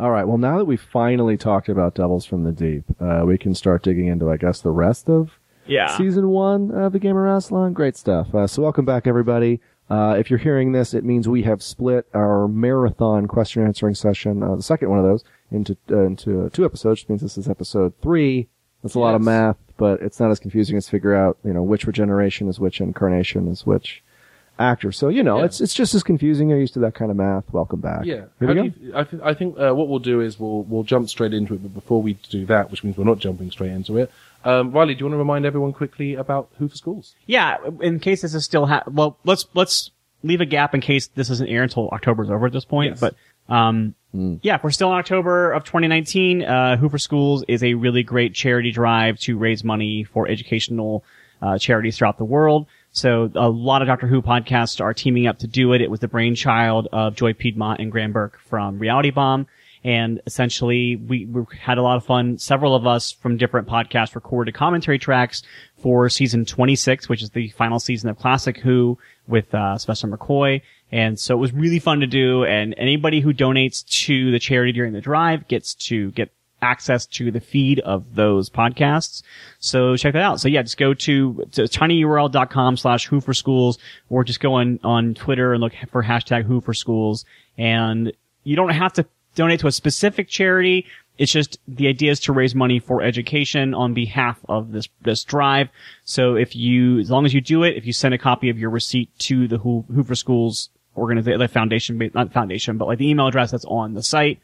All right. Well, now that we've finally talked about Devils from the Deep, uh, we can start digging into, I guess, the rest of Yeah. season one of the Game of Rassilon. Great stuff. Uh, so welcome back, everybody. Uh, if you're hearing this, it means we have split our marathon question answering session, uh, the second one of those, into uh, into uh, two episodes. Which means this is episode three. That's a lot of math, but it's not as confusing as figure out, you know, which regeneration is which incarnation is which actor. So you know, Yeah. it's it's just as confusing. You're used to that kind of math. Welcome back. Yeah. Here How we do go. you, I, th- I think uh, what we'll do is we'll we'll jump straight into it, but before we do that, which means we're not jumping straight into it, um, Riley, do you want to remind everyone quickly about Who for Schools? Yeah, in case this is still ha- well, let's let's leave a gap in case this isn't air until October's over at this point. Yes. But um, yeah, if we're still in October of 2019. Uh, Who for Schools is a really great charity drive to raise money for educational uh, charities throughout the world. So a lot of Doctor Who podcasts are teaming up to do it. It was the brainchild of Joy Piedmont and Graham Burke from Reality Bomb. And essentially, we, we had a lot of fun. Several of us from different podcasts recorded commentary tracks for season 26, which is the final season of Classic Who with uh, McCoy. And so it was really fun to do. And anybody who donates to the charity during the drive gets to get access to the feed of those podcasts. So check that out. So yeah, just go to, to tinyurl.com slash who for schools or just go on, on Twitter and look for hashtag who for schools. And you don't have to donate to a specific charity. It's just the idea is to raise money for education on behalf of this this drive. So if you, as long as you do it, if you send a copy of your receipt to the Who, Who for Schools organization, the foundation, not foundation, but like the email address that's on the site,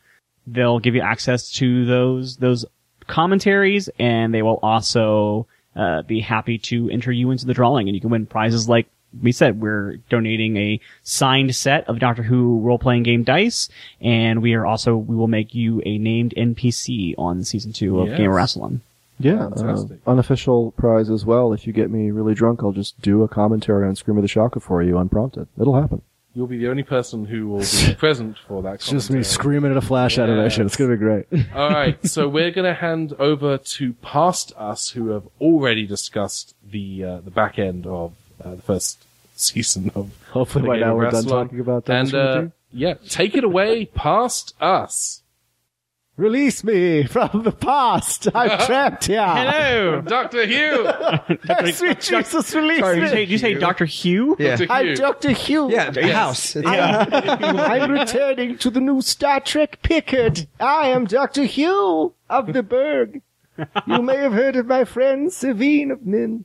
they'll give you access to those those commentaries, and they will also uh, be happy to enter you into the drawing, and you can win prizes like we said. We're donating a signed set of Doctor Who role playing game dice, and we are also we will make you a named NPC on season two of Yes. Game of Rassilon. Yeah, uh, unofficial prize as well. If you get me really drunk, I'll just do a commentary on Scream of the Shalka for you unprompted. It'll happen. You'll be the only person who will be present for that. It's just me screaming at a flash animation. It's gonna be great. All right, so we're going to hand over to past us who have already discussed the uh, the back end of uh, the first season of. Hopefully by now we're done talking about that. And uh, yeah, take it away, past us. Release me from the past. I'm uh, trapped here. Hello, Doctor Hugh. Sweet Jesus, release Did you me. say, did you say Doctor Hugh? Yeah. Dr. I'm Hugh. Doctor Hugh. Yeah, the house. It's- I'm returning to the new Star Trek Picard. I am Doctor Hugh of the Borg. You may have heard of my friend Seven of Nine.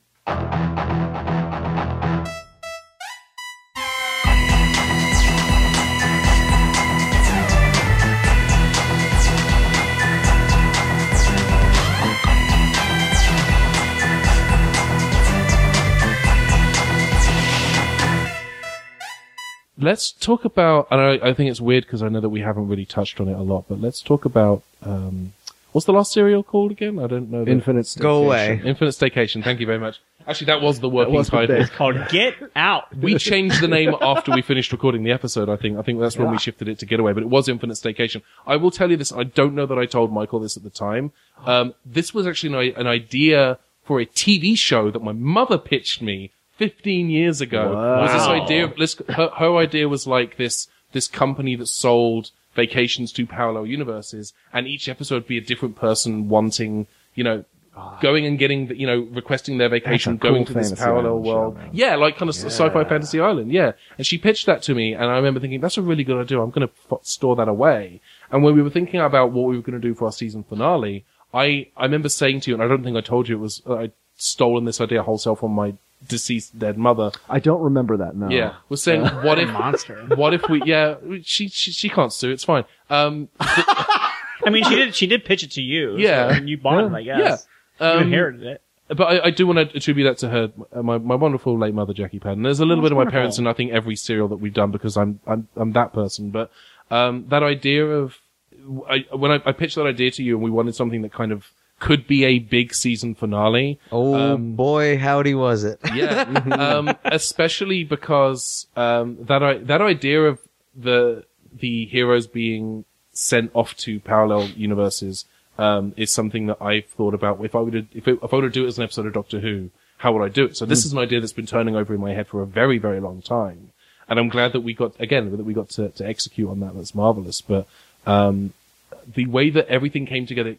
Let's talk about, and I, I think it's weird because I know that we haven't really touched on it a lot, but let's talk about, um, what's the last serial called again? I don't know. the- Infinite Staycation. Go away. Infinite Staycation. Thank you very much. Actually, that was the working was title. big- It's called Get Out. We changed the name after we finished recording the episode. I think. I think that's when we shifted it to Getaway. But it was Infinite Staycation. I will tell you this. I don't know that I told Michael this at the time. Um, this was actually an, an idea for a TV show that my mother pitched me 15 years ago. Was this idea? Of, let's- her, her idea was like this. This company that sold vacations to parallel universes, and each episode would be a different person wanting, you know. Going and getting, the, you know, requesting their vacation, That's cool going to this parallel island show, world. man. Yeah, like kind of sci-fi fantasy island. Yeah, and she pitched that to me, and I remember thinking that's a really good idea. I'm going to f- store that away. And when we were thinking about what we were going to do for our season finale, I I remember saying to you, and I don't think I told you it was uh, I'd stolen this idea wholesale from my deceased dead mother. I don't remember that now. Yeah, was saying what if Monster. what if we yeah she she, she can't sue it's fine. Um, I mean, she did. She did pitch it to you. Yeah. so, and you bought it. I guess. yeah. you Um, inherited it. But I, I do want to attribute that to her, uh, my, my wonderful late mother, Jackie Padden. There's a little bit of my wonderful. parents in, I think, every serial that we've done because I'm, I'm, I'm that person. But, um, that idea of, I, when I, I pitched that idea to you and we wanted something that kind of could be a big season finale. Oh boy, howdy was it? Yeah. um, especially because, um, that, I, that idea of the, the heroes being sent off to parallel universes, um, is something that I've thought about. If I to, if, it, if I were to do it as an episode of Doctor Who, how would I do it? So this is an idea that's been turning over in my head for a very, very long time. And I'm glad that we got, again, that we got to, to execute on that. That's marvelous. But, um, the way that everything came together.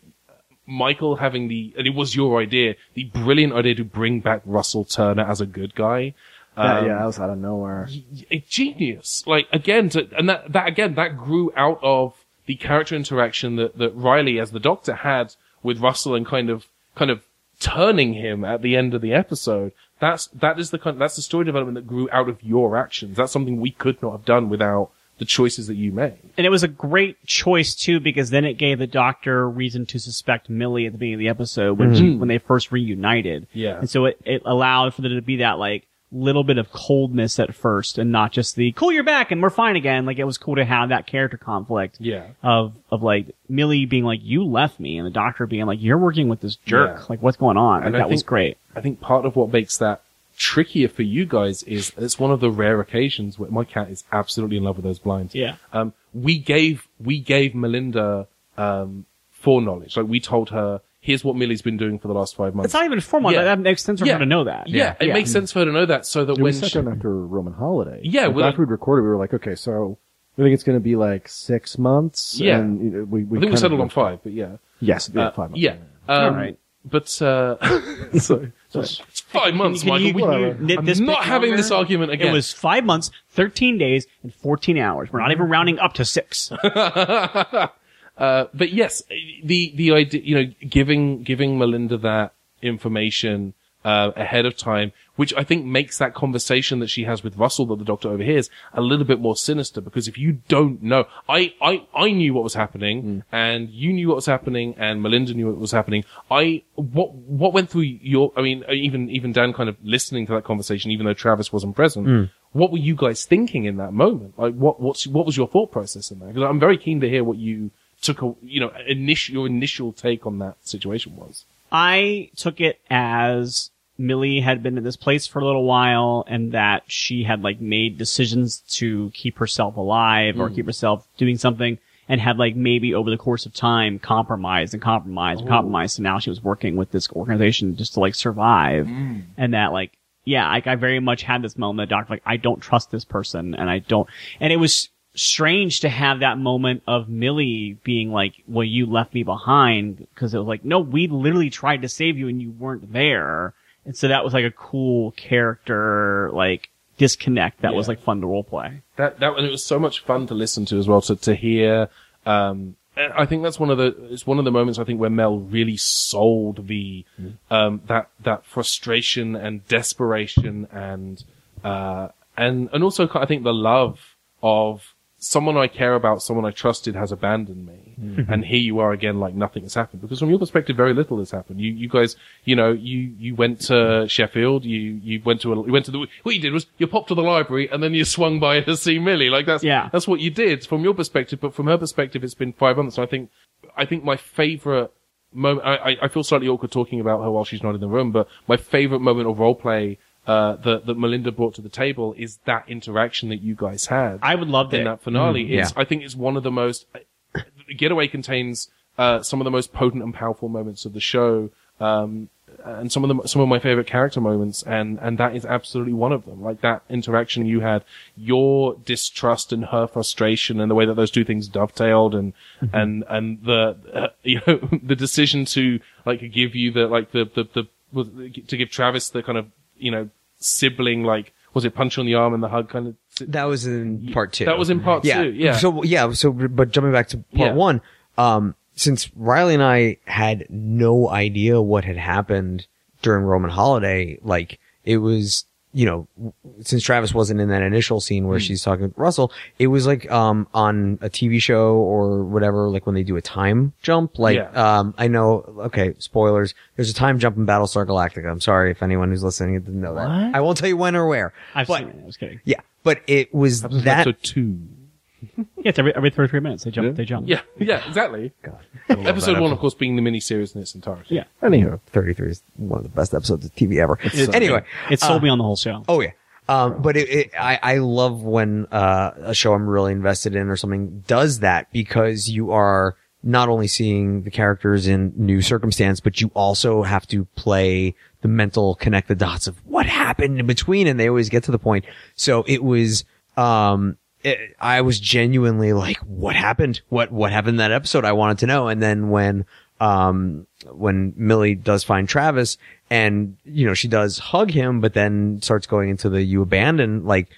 Michael having the, and it was your idea, the brilliant idea to bring back Russell Turner as a good guy. Yeah, Um, yeah, that was out of nowhere. a genius. Like again, to, and that that again that grew out of the character interaction that that Riley as the Doctor had with Russell and kind of kind of turning him at the end of the episode. That's that is the kind that's the story development that grew out of your actions. That's something we could not have done without the choices that you made. And it was a great choice too, because then it gave the Doctor reason to suspect Millie at the beginning of the episode when she, mm-hmm. when they first reunited. Yeah. And so it, it allowed for there to be that like little bit of coldness at first and not just the cool you're back and we're fine again. Like it was cool to have that character conflict. Yeah. Of, of like Millie being like, you left me and the doctor being like, you're working with this jerk. Yeah. Like what's going on? Like, that was great. I think part of what makes that trickier for you guys is it's one of the rare occasions where my cat is absolutely in love with those blinds. Yeah. Um, we gave we gave Melinda um, foreknowledge. Like we told her, here's what Millie's been doing for the last five months. It's not even formal. Yeah. That, that makes sense for Yeah. her to know that. yeah, it makes sense for her to know that, so that we when sat she, down after Roman holiday. Yeah, Like, well, after we'd recorded, we were like, okay, so we think it's going to be like six months. Yeah. and, you know, we, we I think we kind of- settled on five, but yeah, Yes, yeah, Uh, five months. yeah. Um, All right. But uh, so, it's five months, Can you- Michael. can you knit I'm not bit having longer? this argument again. It was five months, 13 days, and 14 hours. We're not even rounding up to six. Uh, but yes, the the idea, you know, giving giving Melinda that information uh, ahead of time, which I think makes that conversation that she has with Russell that the Doctor overhears a little bit more sinister. Because if you don't know, I I I knew what was happening, hmm. and you knew what was happening, and Melinda knew what was happening. I what what went through your? I mean, uh, even even Dan kind of listening to that conversation, even though Travis wasn't present. Hmm. What were you guys thinking in that moment? Like, what what's what was your thought process in that? Because I'm very keen to hear what you took a you know initial your initial take on that situation was. I took it as Millie had been in this place for a little while and that she had like made decisions to keep herself alive or hmm. keep herself doing something and had like maybe over the course of time compromised and compromised and compromised. So now she was working with this organization just to like survive hmm. and that like, yeah, like I very much had this moment, the doctor, like, I don't trust this person and I don't, and it was strange to have that moment of Millie being like, well, you left me behind because it was like, no, we literally tried to save you and you weren't there. And so that was like a cool character, like disconnect that was like fun to role play. That that and it was so much fun to listen to as well. To to hear. Um, I think that's one of the it's one of the moments I think where Mel really sold the um, that that frustration and desperation and uh, and and also I think the love of someone I care about, someone I trusted has abandoned me, mm-hmm. and here you are again, like nothing has happened. Because from your perspective, very little has happened. You, you guys, you know, you you went to Sheffield, you you went to a, you went to the what you did was you popped to the library and then you swung by to see Millie. Like that's Yeah. that's what you did from your perspective. But from her perspective, it's been five months. And I think I think my favorite moment. I, I- I feel slightly awkward talking about her while she's not in the room, but my favorite moment of role play. Uh, that, that Melinda brought to the table is that interaction that you guys had I would love in to. that finale. Mm, it's, yeah. I think it's one of the most. Getaway contains uh, some of the most potent and powerful moments of the show, um, and some of the some of my favorite character moments, and and that is absolutely one of them. Like that interaction you had, your distrust and her frustration, and the way that those two things dovetailed, and Mm-hmm. and and the uh, you know the decision to like give you the like the the the was- to give Travis the kind of you know sibling like was it punch on the arm and the hug kind of That was in part two. that was in part yeah. two. Yeah. So yeah. So, but jumping back to part Yeah. one, um, since Riley and I had no idea what had happened during Roman Holiday, like it was, you know, since Travis wasn't in that initial scene where she's talking with Russell, it was like, um, on a TV show or whatever, like when they do a time jump, like, Yeah. um, I know, okay, spoilers. There's a time jump in Battlestar Galactica. I'm sorry if anyone who's listening didn't know that. I won't tell you when or where. I've but, seen it. I was kidding. Yeah. But it was that. episode two. Yeah, it's every, every 33 minutes. They jump, Yeah. they jump. Yeah, yeah, exactly. Episode one, of course, being the miniseries in its entirety. Yeah. Anywho, 33 is one of the best episodes of TV ever. anyway, It sold me on the whole show. oh yeah. Um, but it, it, I, I love when, uh, a show I'm really invested in or something does that because you are not only seeing the characters in new circumstance, but you also have to play the mental connect the dots of what happened in between and they always get to the point. So it was, um, it, I was genuinely like, what happened? What, what happened in that episode? I wanted to know. And then when, um, when Millie does find Travis and, you know, she does hug him, but then starts going into the you abandon, like,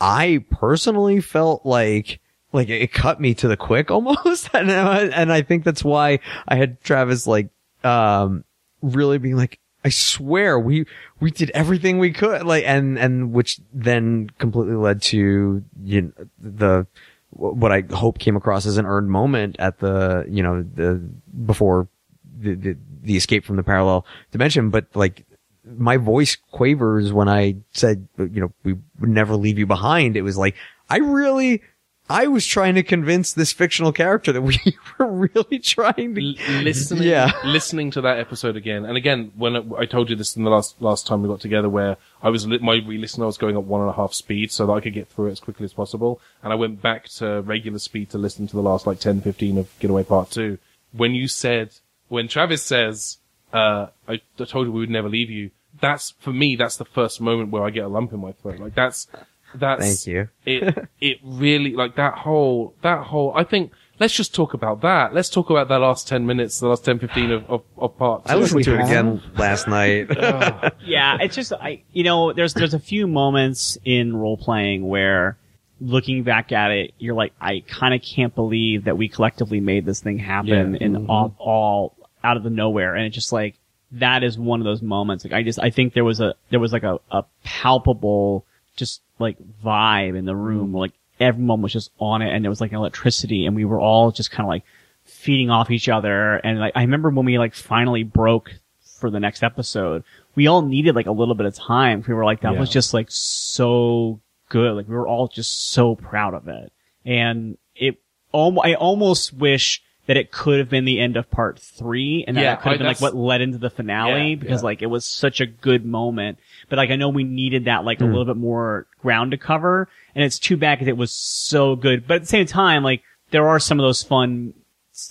I personally felt like, like it cut me to the quick almost. and, I, and I think that's why I had Travis like, um, really being like, I swear we, we did everything we could. Like, and, and which then completely led to, you know, the, what I hope came across as an earned moment at the, you know, the, before the, the, the escape from the parallel dimension. But like, my voice quavers when I said, you know, we would never leave you behind. It was like, I really, I was trying to convince this fictional character that we were really trying to. L- listening, Yeah. listening to that episode again, and again, when I, I told you this in the last last time we got together, where I was li- my re-listen, I was going at one and a half speed so that I could get through it as quickly as possible, and I went back to regular speed to listen to the last like 10, 15 of Getaway Part Two. When you said, when Travis says, uh, I, I told you we would never leave you. That's for me. That's the first moment where I get a lump in my throat. Like that's that's Thank you. it it really like that whole that whole I think let's just talk about that. Let's talk about that last 10 minutes, the last 10 15 of of, of part 2. I listened to it again last night. Oh. yeah, it's just I you know there's there's a few moments in role playing where looking back at it you're like I kind of can't believe that we collectively made this thing happen Yeah. in mm-hmm. all, all out of the nowhere and it's just like that is one of those moments like I just I think there was a there was like a, a palpable just like vibe in the room mm. like everyone was just on it and it was like electricity and we were all just kind of like feeding off each other and like I remember when we like finally broke for the next episode, we all needed like a little bit of time. We were like, that Yeah. was just like so good. Like we were all just so proud of it. And it, al- I almost wish that it could have been the end of part three and that, Yeah, could have been like what led into the finale Yeah, because yeah. like it was such a good moment. But like I know we needed that like a little bit more ground to cover and it's too bad because it was so good. But at the same time, like there are some of those fun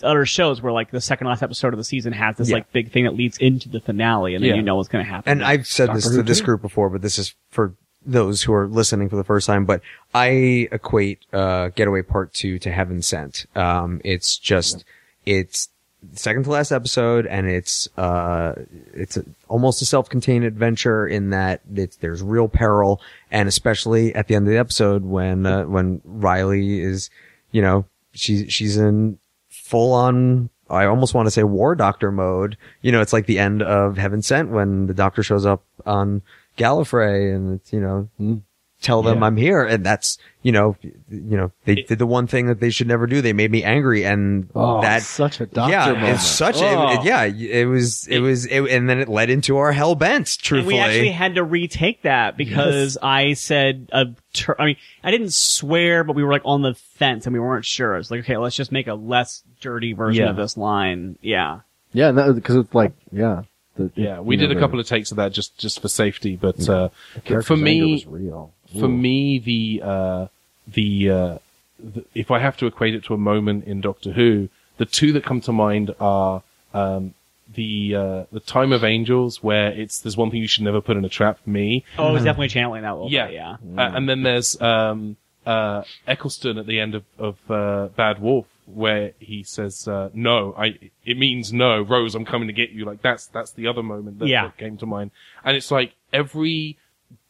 other shows where like the second last episode of the season has this Yeah. like big thing that leads into the finale and then Yeah. you know what's going to happen. and I've said this Doctor to this group before, but this is for those who are listening for the first time. But I equate uh, Getaway Part Two to Heaven Sent. Um, it's just it's the second to last episode, and it's uh, it's a, almost a self-contained adventure in that there's real peril, and especially at the end of the episode when uh, when Riley is, you know, she's she's in full on I almost want to say war doctor mode. You know, it's like the end of Heaven Sent when the doctor shows up on Gallifrey and it's, you know, tell them Yeah. I'm here. And that's, you know, you know, they did the one thing that they should never do. They made me angry and Oh, that, such a doctor yeah, moment. it's such a, Oh. it- yeah, it was, it, was, it, and then it led into our hell bent, and truthfully. we actually had to retake that because I said a ter- I mean, I didn't swear, but we were like on the fence and we weren't sure. It's like, okay, let's just make a less dirty version Yeah. of this line. Yeah. Yeah, because it's like, yeah. The, Yeah, we you did know, a couple of takes of that just just for safety, but uh, the for anger me, was real. For Ooh. me, the uh, the, uh, the if I have to equate it to a moment in Doctor Who, the two that come to mind are um, the uh, the Time of Angels, where it's there's one thing you should never put in a trap. Me, Oh, it was definitely channeling that a little yeah, bit. Yeah. Uh, and then there's um, uh, Eccleston at the end of of uh, Bad Wolf, where he says, uh, "No, I it means no, Rose, I'm coming to get you." Like that's that's the other moment that, Yeah. that came to mind, and it's like every.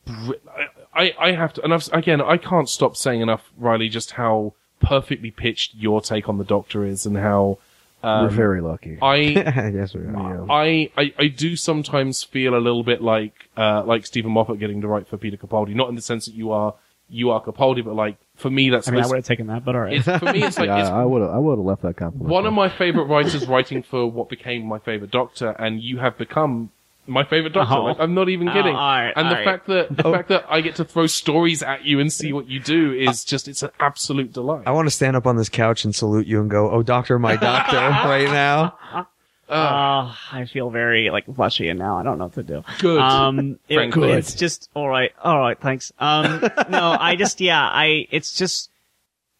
br- I, I I have to, and I've, again, I can't stop saying enough, Riley, just how perfectly pitched your take on the Doctor is, and how We're um, very lucky. I yes, we are. Yeah. I, I, I do sometimes feel a little bit like uh, like Steven Moffat getting to write for Peter Capaldi, not in the sense that you are you are Capaldi, but like for me that's I mean, I would have taken that, but all right. for me it's like yeah, it's I would have, I would have left that compliment. one of my favorite writers writing for what became my favorite Doctor, and you have become my favorite Doctor. Oh. Like, I'm not even Oh, kidding. all right, and the all right. fact that the fact that I get to throw stories at you and see what you do is just it's an absolute delight. I want to stand up on this couch and salute you and go, "Oh, doctor, my doctor!" right now. Uh, I feel very like fleshy and now I don't know what to do. Good. Um, it- Frankly. it's just all right. All right. Thanks. Um, no, I just, yeah, I, it's just,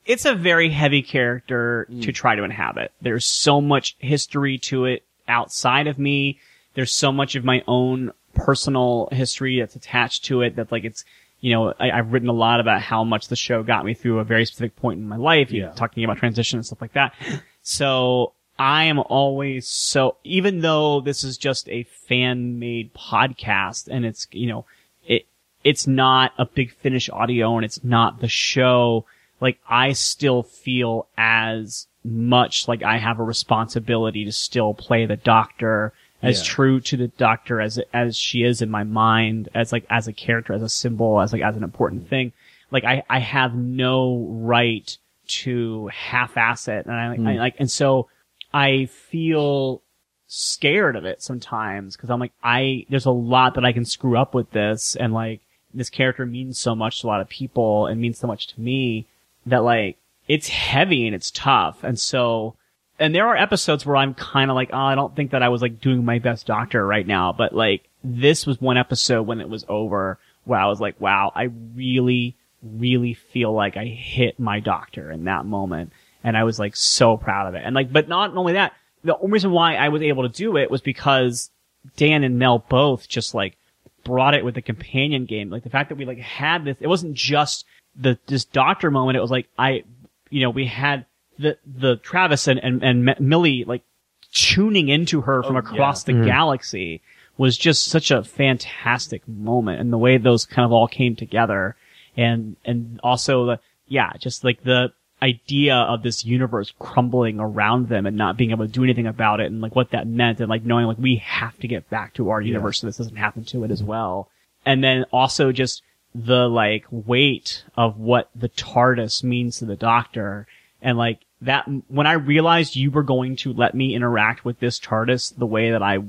it's a very heavy character to try to inhabit. There's so much history to it outside of me. There's so much of my own personal history that's attached to it that like it's, you know, I, I've written a lot about how much the show got me through a very specific point in my life, know, Yeah. talking about transition and stuff like that. So I am always so, even though this is just a fan made podcast and it's, you know, it, it's not a big finish audio and it's not the show. Like I still feel as much like I have a responsibility to still play the doctor as Yeah. true to the doctor as, as she is in my mind, as like, as a character, as a symbol, as like, as an important mm-hmm. thing. Like I, I have no right to half-ass it. And I, I mm. like, and so I feel scared of it sometimes because I'm like, I, there's a lot that I can screw up with this and like, this character means so much to a lot of people and means so much to me that like, it's heavy and it's tough. And so, and there are episodes where I'm kind of like, oh, I don't think that I was like doing my best doctor right now, but like, this was one episode when it was over where I was like, wow, I really, really feel like I hit my doctor in that moment. And I was like so proud of it. And like, but not only that, the only reason why I was able to do it was because Dan and Mel both just like brought it with the companion game. Like the fact that we like had this, it wasn't just the, this doctor moment. It was like, I, you know, we had the, the Travis and, and, and Millie like tuning into her from Oh, across yeah. the mm-hmm. galaxy was just such a fantastic moment and the way those kind of all came together. And and also the yeah just like the idea of this universe crumbling around them and not being able to do anything about it and like what that meant and like knowing like we have to get back to our universe so this doesn't happen to it as well. And then also just the like weight of what the TARDIS means to the Doctor, and like that when I realized you were going to let me interact with this TARDIS the way that I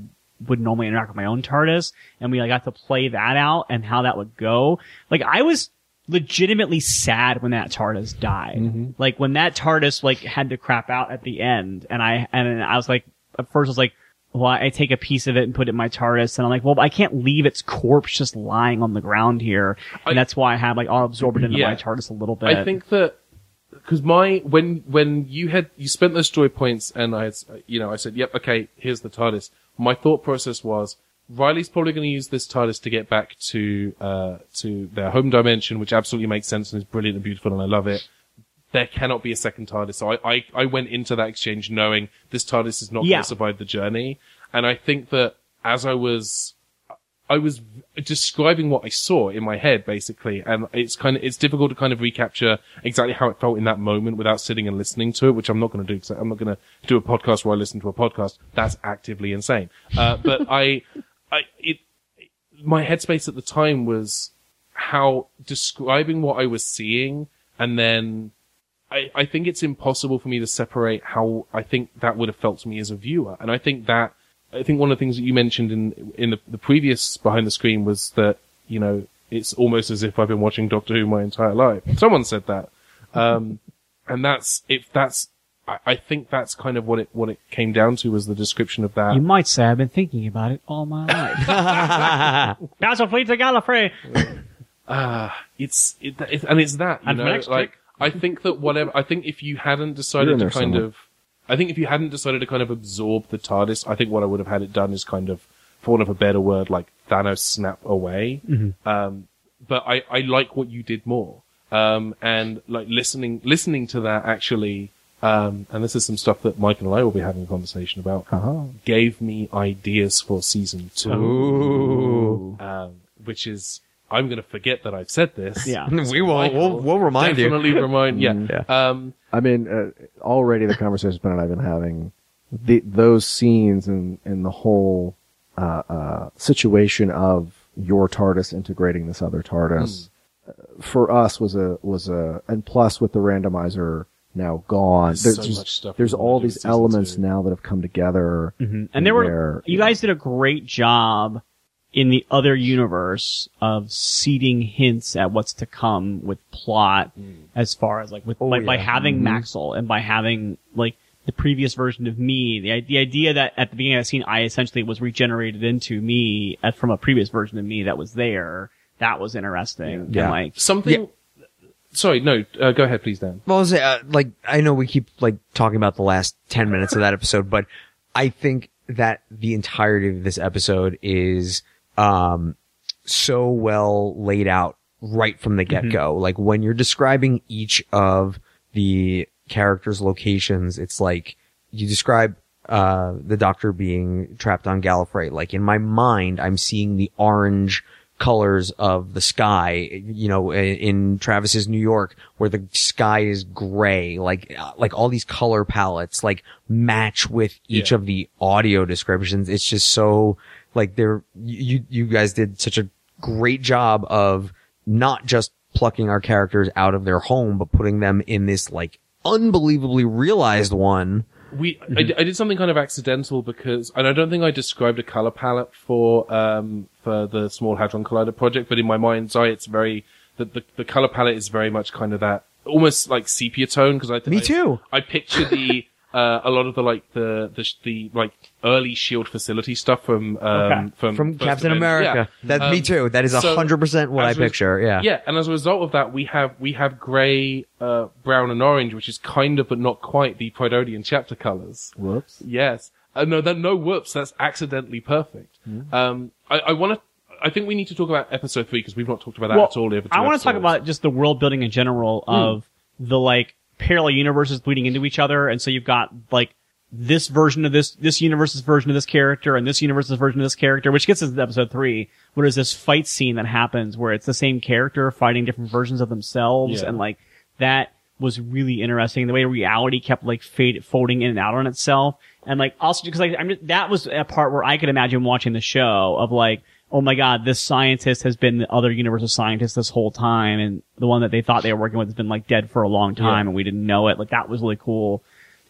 would normally interact with my own TARDIS, and we like, got to play that out and how that would go. Like I was legitimately sad when that TARDIS died. Mm-hmm. Like when that TARDIS like had to crap out at the end, and I and I was like, at first I was like, well, I take a piece of it and put it in my TARDIS, and I'm like, well, I can't leave its corpse just lying on the ground here, and I- that's why I have like all absorbed into Yeah. my TARDIS a little bit. I think that because my when when you had you spent those joy points and I had you know I said yep okay here's the TARDIS. My thought process was Riley's probably going to use this TARDIS to get back to uh to their home dimension, which absolutely makes sense and is brilliant and beautiful and I love it. There cannot be a second TARDIS. So I, I, I went into that exchange knowing this TARDIS is not Yeah. going to survive the journey. And I think that as I was I was describing what I saw in my head, basically, and it's kind of it's difficult to kind of recapture exactly how it felt in that moment without sitting and listening to it, which I'm not going to do because I'm not going to do a podcast where I listen to a podcast. That's actively insane. Uh, but I, I, it, my headspace at the time was how describing what I was seeing, and then I, I think it's impossible for me to separate how I think that would have felt to me as a viewer, and I think that I think one of the things that you mentioned in in the, the previous behind the screen was that you know it's almost as if I've been watching Doctor Who my entire life. Someone said that, um, and that's if that's I, I think that's kind of what it what it came down to was the description of that. you might say I've been thinking about it all my life. Castle Fleet to Gallifrey. it's it, it, and it's that you And know like. I think that whatever I think if you hadn't decided to kind somewhere. of I think if you hadn't decided to kind of absorb the TARDIS, I think what I would have had it done is kind of, for want of a better word, like Thanos snap away. Um, but I, I like what you did more. Um, and like listening, listening to that actually, um, and this is some stuff that Mike and I will be having a conversation about, Uh-huh. gave me ideas for season two. Ooh. Um, which is, I'm going to forget that I've said this. Yeah. we will. We'll, we'll remind you. Definitely remind, yeah. Yeah. Um, I mean, uh, already the conversations Ben and I've been having, the, those scenes and, and the whole uh, uh, situation of your TARDIS integrating this other TARDIS uh, for us was a was a and plus with the randomizer now gone, There's there's so just- much stuff there's all these elements two. now that have come together. And there were, where- you guys did a great job in the other universe of seeding hints at what's to come with plot as far as like with, Oh, by, by yeah. having Maxwell and by having like the previous version of me, the, the idea that at the beginning of the scene, I essentially was regenerated into me uh, from a previous version of me that was there. That was interesting. Yeah. And like, something, sorry, no, uh, go ahead, please, Dan. Well, I was, uh, like I know we keep like talking about the last ten minutes of that episode, but I think that the entirety of this episode is um so well laid out right from the get go. Like when you're describing each of the characters' locations, it's like you describe uh the doctor being trapped on Gallifrey. Like in my mind, I'm seeing the orange colors of the sky, you know, in, in Travis's New York, where the sky is gray, like, uh, like all these color palettes, like match with each Yeah. of the audio descriptions. It's just so, like, they're, you, you guys did such a great job of not just plucking our characters out of their home, but putting them in this, like, unbelievably realized one. we I, I did something kind of accidental because and I don't think I described a color palette for um for the Small Hadron Collider project, but in my mind's eye, it's very the the, the color palette is very much kind of that almost like sepia tone because I Me I- too. I picture the uh, a lot of the like the the the like early Shield facility stuff from um Okay. from From Captain Avenger. America. Yeah. That me Um, too. That is a so hundred percent what I as res- picture. Yeah. Yeah, and as a result of that, we have we have grey, uh, brown, and orange, which is kind of but not quite the Prydonian chapter colors. Whoops. Yes. Uh, no, that no whoops. That's accidentally perfect. Um, I, I want to. I think we need to talk about episode three because we've not talked about that at all. I want want to talk about just the world building in general of the like parallel universes bleeding into each other, and so you've got like this version of this, this universe's version of this character, and this universe's version of this character, which gets us to episode three, where there's this fight scene that happens where it's the same character fighting different versions of themselves, Yeah. and like that was really interesting. The way reality kept like fade, folding in and out on itself, and like also because like I'm just, that was a part where I could imagine watching the show of like, oh my god, this scientist has been the other universal scientist this whole time, and the one that they thought they were working with has been like dead for a long time, Yeah. and we didn't know it. Like that was really cool.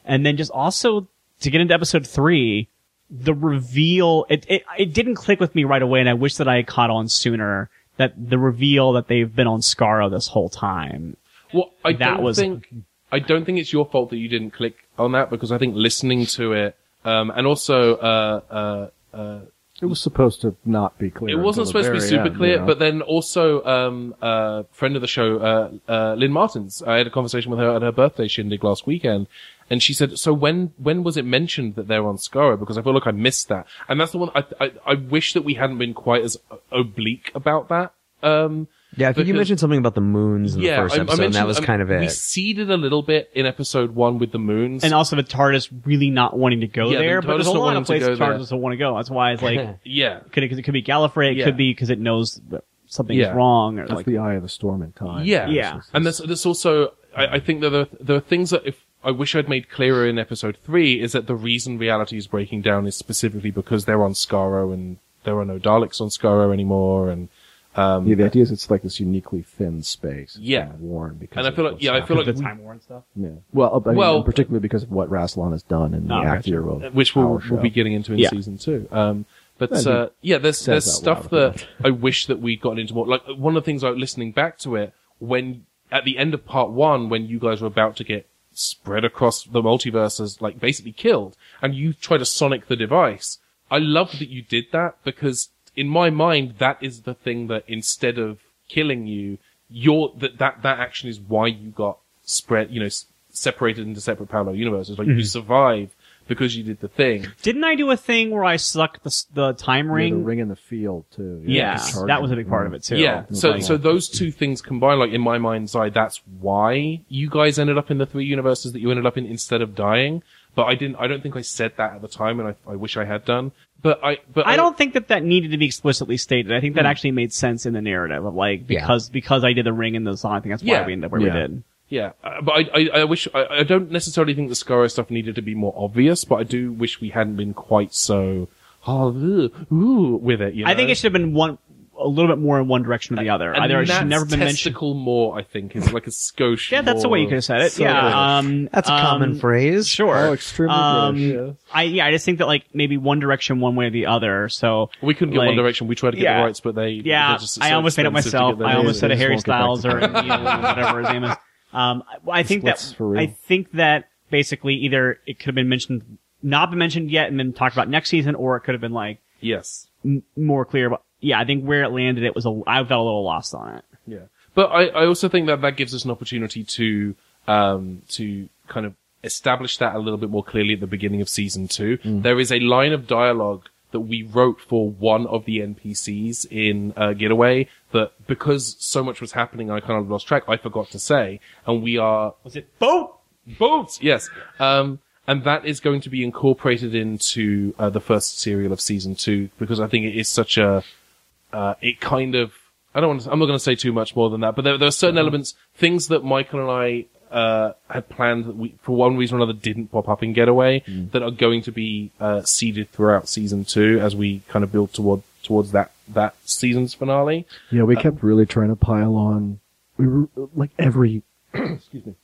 And then just also to get into episode three, the reveal it, it it didn't click with me right away, and I wish that I had caught on sooner. That the reveal that they've been on Skaro this whole time. Well, I That don't was- think I don't think it's your fault that you didn't click on that because I think listening to it, um, and also uh, uh, uh, It was supposed to not be clear. it wasn't supposed to be super end, clear. you know? But then also, um, uh, friend of the show, uh, uh, Lynn Martins. I had a conversation with her at her birthday shindig last weekend, and she said, "So when when was it mentioned that they're on Skaro? Because I feel like I missed that, and that's the one I I, I wish that we hadn't been quite as oblique about that." Um, Yeah, I think you mentioned something about the moons in the first I- I episode, and that was um, kind of it. We it. seeded a little bit in episode one with the moons, And also the TARDIS really not wanting to go Yeah, the there, but there's a lot wanting of to places go. TARDIS don't want to go. That's why it's like, yeah, could it, 'cause it could be Gallifrey, it Yeah. could be because it knows that something's Yeah. wrong, or That's like, the eye of the storm in time. Yeah, Yeah. and there's there's also I, I think that there, there are things that if I wish I'd made clearer in episode three is that the reason reality is breaking down is specifically because they're on Skaro and there are no Daleks on Skaro anymore, and um, Yeah, the idea is it's like this uniquely thin space. It's Yeah. been worn because. And I feel like- yeah, I feel like the we- Time War and stuff. Yeah. Well, I mean, Well- particularly because of what Rassilon has done in the act gotcha. year of which we'll, we'll be getting into in Yeah. season two. Um, but uh, yeah, there's there's stuff that I wish that we'd gotten into more. Like one of the things I was listening back to it when at the end of part one, when you guys were about to get spread across the multiverse as like basically killed, and you try to sonic the device. I love that you did that because in my mind, that is the thing that instead of killing you, you're that that that action is why you got spread. You know, s- separated into separate parallel universes. Like you mm-hmm. survive because you did the thing. Didn't I do a thing where I sucked the, the time Yeah, ring? the ring in the field too. Yeah, charging. that was a big part of it too. Yeah. So Like- so those two things combined, like in my mind's eye, that's why you guys ended up in the three universes that you ended up in instead of dying. But I didn't. I don't think I said that at the time, and I, I wish I had done. But I. But I don't think that that needed to be explicitly stated. I think that Hmm. actually made sense in the narrative of like Yeah. because because I did the ring in the song. I think that's why Yeah. we ended up where Yeah. we did. Yeah, uh, but I, I, I wish I, I don't necessarily think the Skaro stuff needed to be more obvious, but I do wish we hadn't been quite so oh, ugh, ooh, with it. You I think it should have been one a little bit more in one direction or the other. And Either it should never been mentioned. testicle more. I think is like a skosh. Yeah, that's the way you more. could have said it. So yeah, um, That's a common um, phrase. Sure. Oh, extremely Um, British. I yeah, I just think that like maybe one direction, one way or the other. So We couldn't get like, one direction. We tried to get yeah. the rights, but they Yeah, they're just I almost made it expensive to myself. get I them. almost said a just Harry won't get back Styles to or Neil, whatever his name is. Um, I think that for real. I think that basically either it could have been mentioned, not been mentioned yet, and then talked about next season, or it could have been like Yes. m- more clear. But yeah, I think where it landed, it was a I felt a little lost on it. Yeah, but I, I also think that that gives us an opportunity to um, to kind of establish that a little bit more clearly at the beginning of season two. There is a line of dialogue that we wrote for one of the NPCs in uh, Getaway that because so much was happening, I kind of lost track. I forgot to say, and we are Was it boat? boats. Yes, um, and that is going to be incorporated into uh, the first serial of season two because I think it is such a. Uh, it kind of. I don't want. To, I'm not going to say too much more than that, but there, there are certain elements, things that Michael and I uh, had planned that we, for one reason or another, didn't pop up in Getaway that are going to be uh, seeded throughout season two as we kind of build toward towards that that season's finale. Yeah, we kept really trying to pile on. We were like every, excuse me,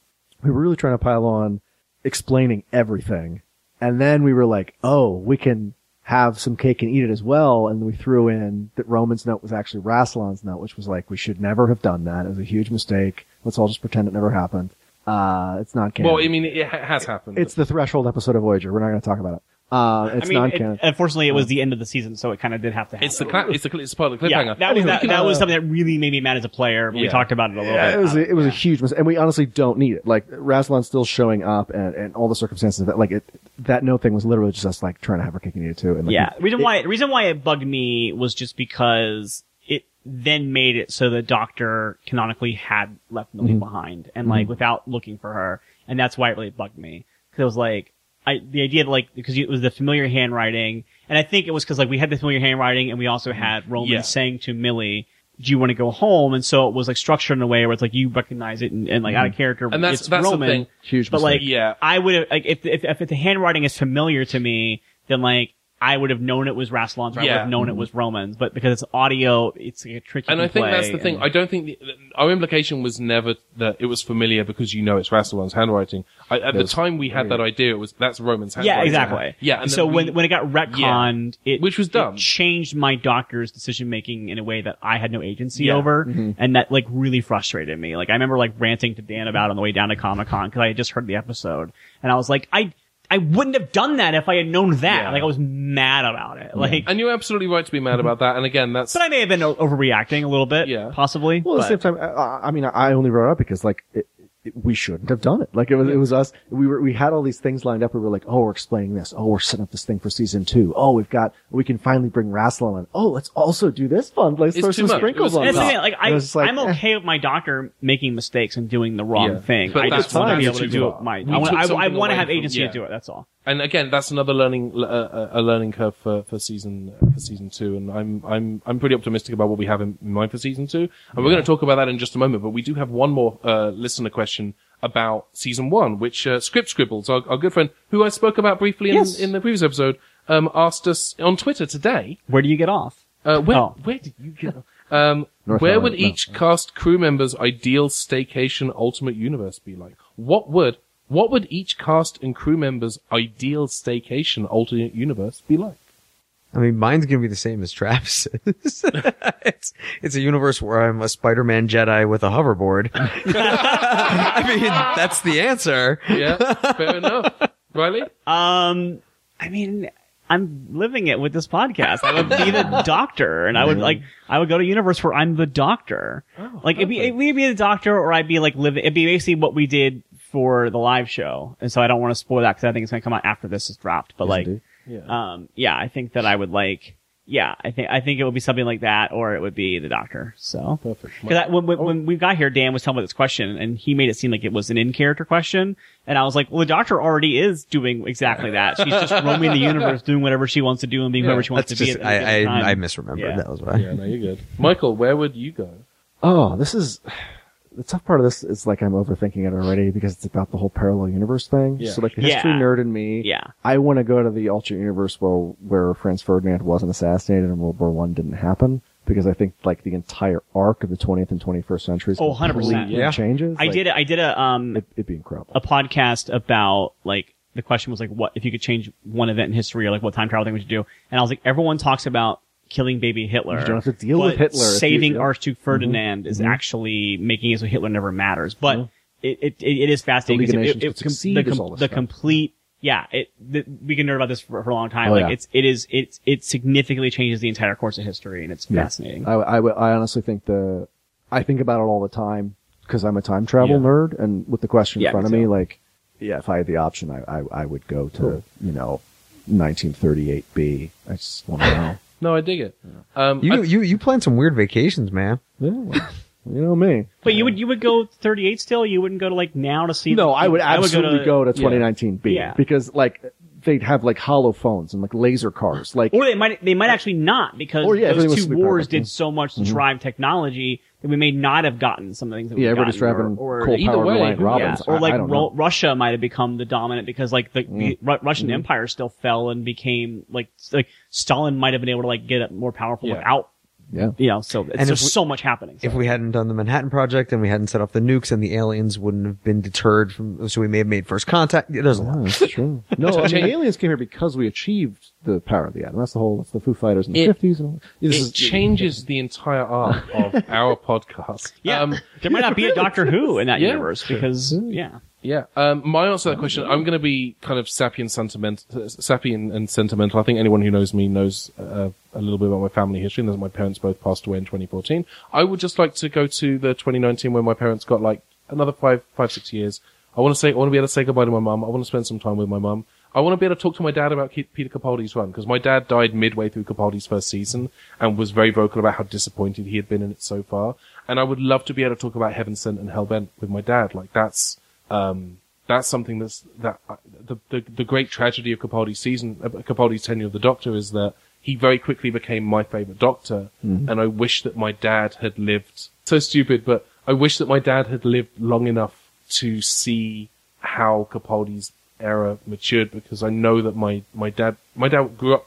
we were really trying to pile on explaining everything, and then we were like, oh, we can have some cake and eat it as well. And we threw in that Roman's note was actually Rassilon's note, which was like, we should never have done that. It was a huge mistake. Let's all just pretend it never happened. Uh, it's not canon. Well, I mean, it has happened. it's the threshold episode of Voyager. We're not going to talk about it. Uh, it's I mean, non-canon. it, unfortunately, it was the end of the season, so it kind of did have to happen. it's the cla- it's the cl- it's part of the yeah, cliffhanger. that was that, we that was uh, something that really made me mad as a player. But we Yeah. talked about it a little Yeah, bit. it was a, it was a huge mistake, and we honestly don't need it. Like Rassilon's still showing up, and, and all the circumstances that like it that no thing was literally just us like trying to have her cake and eat it too. And like, Yeah, the reason why the reason why it bugged me was just because it then made it so the doctor canonically had left Millie behind, and like without looking for her, and that's why it really bugged me because it was like I the idea that like because it was the familiar handwriting, and I think it was because like we had the familiar handwriting, and we also mm-hmm. had Roman Yeah. saying to Millie. Do you want to go home? And so it was like structured in a way where it's like you recognize it and, and like out of mm-hmm. character. And that's- it's that's the Roman, thing. Huge But mistake. like, Yeah. I would have like if if if the handwriting is familiar to me, then like I would have known it was Rassilon's, or I would Yeah. have known it was Roman's. But because it's audio, it's a tricky. and I think play, that's the thing. I don't think the, our implication was never that it was familiar because you know it's Rassilon's handwriting. I, at the time we had that idea, it was that's Roman's handwriting. yeah, handwriting. exactly. Yeah, and so then when we- when it got retconned, it Which was dumb. it changed my doctor's decision making in a way that I had no agency Yeah. over, and that like really frustrated me. Like I remember like ranting to Dan about it on the way down to Comic Con because I had just heard the episode, and I was like, I. I wouldn't have done that if I had known that. Yeah. Like I was mad about it. Like, and you're absolutely right to be mad about that. And again, that's but I may have been o- overreacting a little bit. Yeah. possibly. Well, at the but- same time, I, I mean, I only wrote up because like it, it, we shouldn't have done it. Like it was, it was us. We were, we had all these things lined up. We were like, oh, we're explaining this. Oh, we're setting up this thing for season two. Oh, we've got, we can finally bring Rassilon in. Oh, let's also do this fun. Let's It's throw some much. sprinkles It was- on And top. like I, it like, I'm eh. okay with my doctor making mistakes and doing the wrong Yeah. thing. But I just want to be able to do it. My, I want, I, I want to away have from- agency yeah. to do it. That's all. And again, that's another learning uh, a learning curve for, for season for season two. And I'm I'm I'm pretty optimistic about what we have in mind for season two. And we're going to talk about that in just a moment. But we do have one more uh, listener question about season one, which uh, Script Scribbles, our, our good friend, who I spoke about briefly in, Yes. in the previous episode, um, asked us on Twitter today. Where do you get off? Uh, where, Oh. where did you go? Um, North where Carolina, would no. each cast crew member's ideal staycation ultimate universe be like? What would what would each cast and crew member's ideal staycation alternate universe be like? I mean, mine's gonna be the same as Travis's. it's it's a universe where I'm a Spider-Man Jedi with a hoverboard. I mean, that's the answer. Yeah, fair enough. Riley? Um, I mean, I'm living it with this podcast. I would be the doctor, and I would like, I would go to a universe where I'm the doctor. like it'd be, it'd be the doctor, or I'd be like living. It'd be basically what we did for the live show, and so I don't want to spoil that because I think it's gonna come out after this is dropped. But like. Yeah. um, yeah, I think that I would like. Yeah, I think I think it would be something like that, or it would be the doctor. So Perfect. because when, when, when we got here, Dan was telling me this question, and he made it seem like it was an in-character question, and I was like, "Well, the Doctor already is doing exactly that. She's just roaming the universe, doing whatever she wants to do, and being whoever she wants That's to just be." At any I I. I misremembered. Yeah. That was why. Yeah, no, you're good. Michael, where would you go? Oh, this is the tough part of this is like I'm overthinking it already because it's about the whole parallel universe thing. Yeah. So like the history Yeah. nerd in me, Yeah. I want to go to the alternate universe where where Franz Ferdinand wasn't assassinated and World War One didn't happen because I think like the entire arc of the 20th and 21st centuries Oh, 100%. completely Yeah. changes. I Like, did. I did a um It, it'd be incredible. a podcast about like the question was like, what if you could change one event in history, or like what time travel thing would you do? And I was like, everyone talks about killing baby Hitler. You don't have to deal with Hitler Saving. Archduke Ferdinand is mm-hmm. Mm-hmm. actually making it so Hitler never matters. But it, it it it is fascinating. The League of because it- it- the, com- the complete. Yeah, it the, we can nerd about this for, for a long time. Oh, like yeah. it's it is it's it significantly changes the entire course of history, and it's Yeah. fascinating. I, I, I honestly think the, I think about it all the time because I'm a time travel Yeah. nerd and with the question in front of me too. like, yeah, if I had the option, I, I, I would go to, you know, 1938B. I just want to know. No, I dig it. Um, You I- you you plan some weird vacations, man. Yeah, well, you know me. But you would you would go 38 still? You wouldn't go to like now to see? No, the- I would absolutely go to, yeah. 2019B Yeah. because like they'd have like hollow phones and like laser cars. Like Or they might they might actually not because Or, yeah, those two wars did so much to drive technology that we may not have gotten some of the things that yeah, we've everybody's driving or, or coal either way, who- yeah, or like I don't Ru- know. Mm. Russia might have become the dominant because like the, the Ru- Russian Mm-hmm. Empire still fell and became like like Stalin might have been able to like get it more powerful Yeah. without Yeah. you know so it's, And if there's we- so much happening. If we hadn't done the Manhattan Project and we hadn't set off the nukes and the aliens wouldn't have been deterred from, so we may have made first contact. There's a lot. Yeah, that's true. No, I mean, change- aliens came here because we achieved the power of the atom. That's the whole. That's the Foo Fighters in the It- fifties and all. This it is- changes the entire arc of our podcast. yeah, Um, there might not be a Doctor Who in that Yeah. universe because yeah. Yeah. Um, my answer to that question, I'm going to be kind of sappy and sentimental, sappy and, and sentimental. I think anyone who knows me knows uh, a little bit about my family history, and that my parents both passed away in 2014. I would just like to go to the 2019 when my parents got like another five, five, six years. I want to say, I want to be able to say goodbye to my mum. I want to spend some time with my mum. I want to be able to talk to my dad about Peter Capaldi's run because my dad died midway through Capaldi's first season and was very vocal about how disappointed he had been in it so far. And I would love to be able to talk about Heaven Sent and Hellbent with my dad. Like that's um, that's something that's that uh, the, the the great tragedy of Capaldi's season, uh, Capaldi's tenure of the Doctor is that he very quickly became my favorite Doctor, and I wish that my dad had lived. So stupid, but I wish that my dad had lived long enough to see how Capaldi's era matured, because I know that my my dad my dad grew up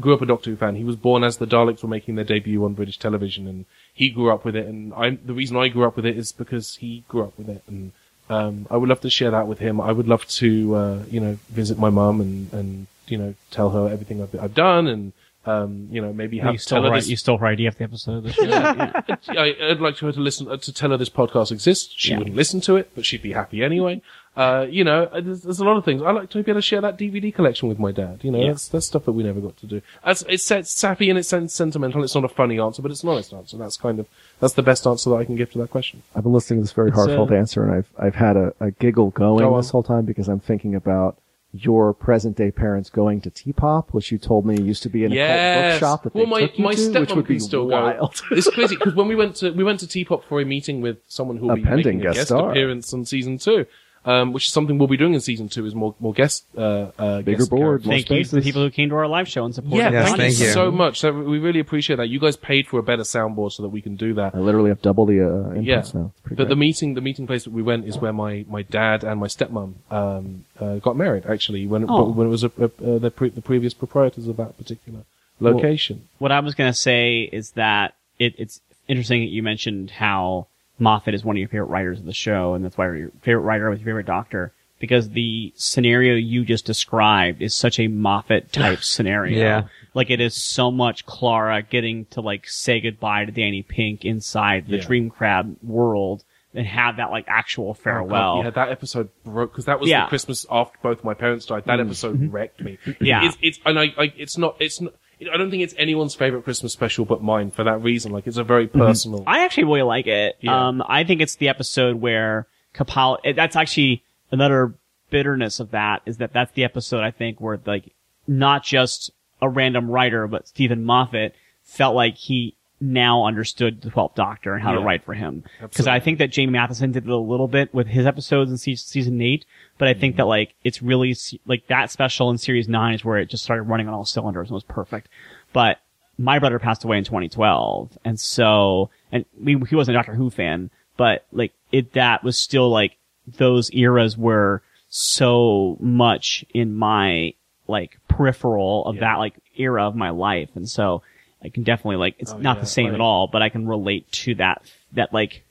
grew up a Doctor Who fan. He was born as the Daleks were making their debut on British television, and he grew up with it. And I, the reason I grew up with it is because he grew up with it. And um, I would love to share that with him. I would love to, uh, you know, visit my mum and and you know tell her everything I've, I've done, and um, you know maybe have you still write, her her, this. you stole her idea of the episode. This year. I, I'd like her to listen uh, to tell her this podcast exists. She Yeah. wouldn't listen to it, but she'd be happy anyway. Uh, you know, uh, there's, there's a lot of things. I like to be able to share that DVD collection with my dad. You know, Yeah. that's that's stuff that we never got to do. As it's, it's sappy and it's sen- sentimental. It's not a funny answer, but it's an honest answer. That's kind of that's the best answer that I can give to that question. I've been listening to this very It's, heartfelt uh, answer, and I've I've had a, a giggle going Go this whole time because I'm thinking about your present day parents going to T-pop, which you told me used to be in a cult bookshop that they well, my took you my to, which would be still wild. go. It's crazy because when we went to we went to Teapot for a meeting with someone who will A be making a guest guest star. appearance on season two, um, which is something we'll be doing in season two. Is more more guest uh, uh, Bigger guest board, more Thank you to the people who came to our live show and supported. Yeah, Yes, thank, you so much. So we really appreciate that. You guys paid for a better soundboard so that we can do that. I literally have double the uh, inputs Yeah, now. But great. the meeting, the meeting place that we went is where my, my dad and my stepmom um, uh, got married. Actually, when it, Oh. when it was a, a, uh, the, pre- the previous proprietors of that particular location. what I was going to say is that it, it's interesting that you mentioned how Moffat is one of your favorite writers of the show, and that's why your favorite writer with your favorite doctor. Because the scenario you just described is such a Moffat type scenario. Yeah. Like it is so much Clara getting to like say goodbye to Danny Pink inside the Yeah. Dream Crab world and have that like actual Oh, farewell. God, yeah, that episode broke because that was Yeah. the Christmas after both my parents died. That mm-hmm. episode mm-hmm. wrecked me. Yeah. it's, it's and I, I it's not it's not. I don't think it's anyone's favorite Christmas special, but mine for that reason. Like it's a very personal. I actually really like it. Yeah. Um, I think it's the episode where Capal. it- That's actually another bitterness of that is that that's the episode I think where like not just a random writer but Steven Moffat felt like he now understood the Twelfth Doctor and how to write for him. Because I think that Jamie Mathieson did it a little bit with his episodes in se- season eight, but I think Mm-hmm. that like it's really se- like that special in series nine is where it just started running on all cylinders and was perfect. But my brother passed away in 2012, and so and we, he wasn't a Doctor Who fan, but like it that was still like those eras were so much in my like peripheral of Yeah. that like era of my life, and so I can definitely like it's Oh, not yeah, the same like- at all, but I can relate to that that like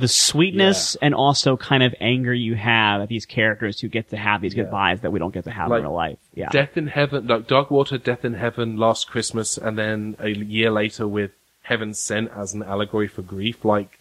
the sweetness and also kind of anger you have at these characters who get to have these Yeah. goodbyes that we don't get to have Like, in real life. Yeah. Death in Heaven, like Dark Water, Death in Heaven, Last Christmas, and then a year later with Heaven Sent as an allegory for grief. Like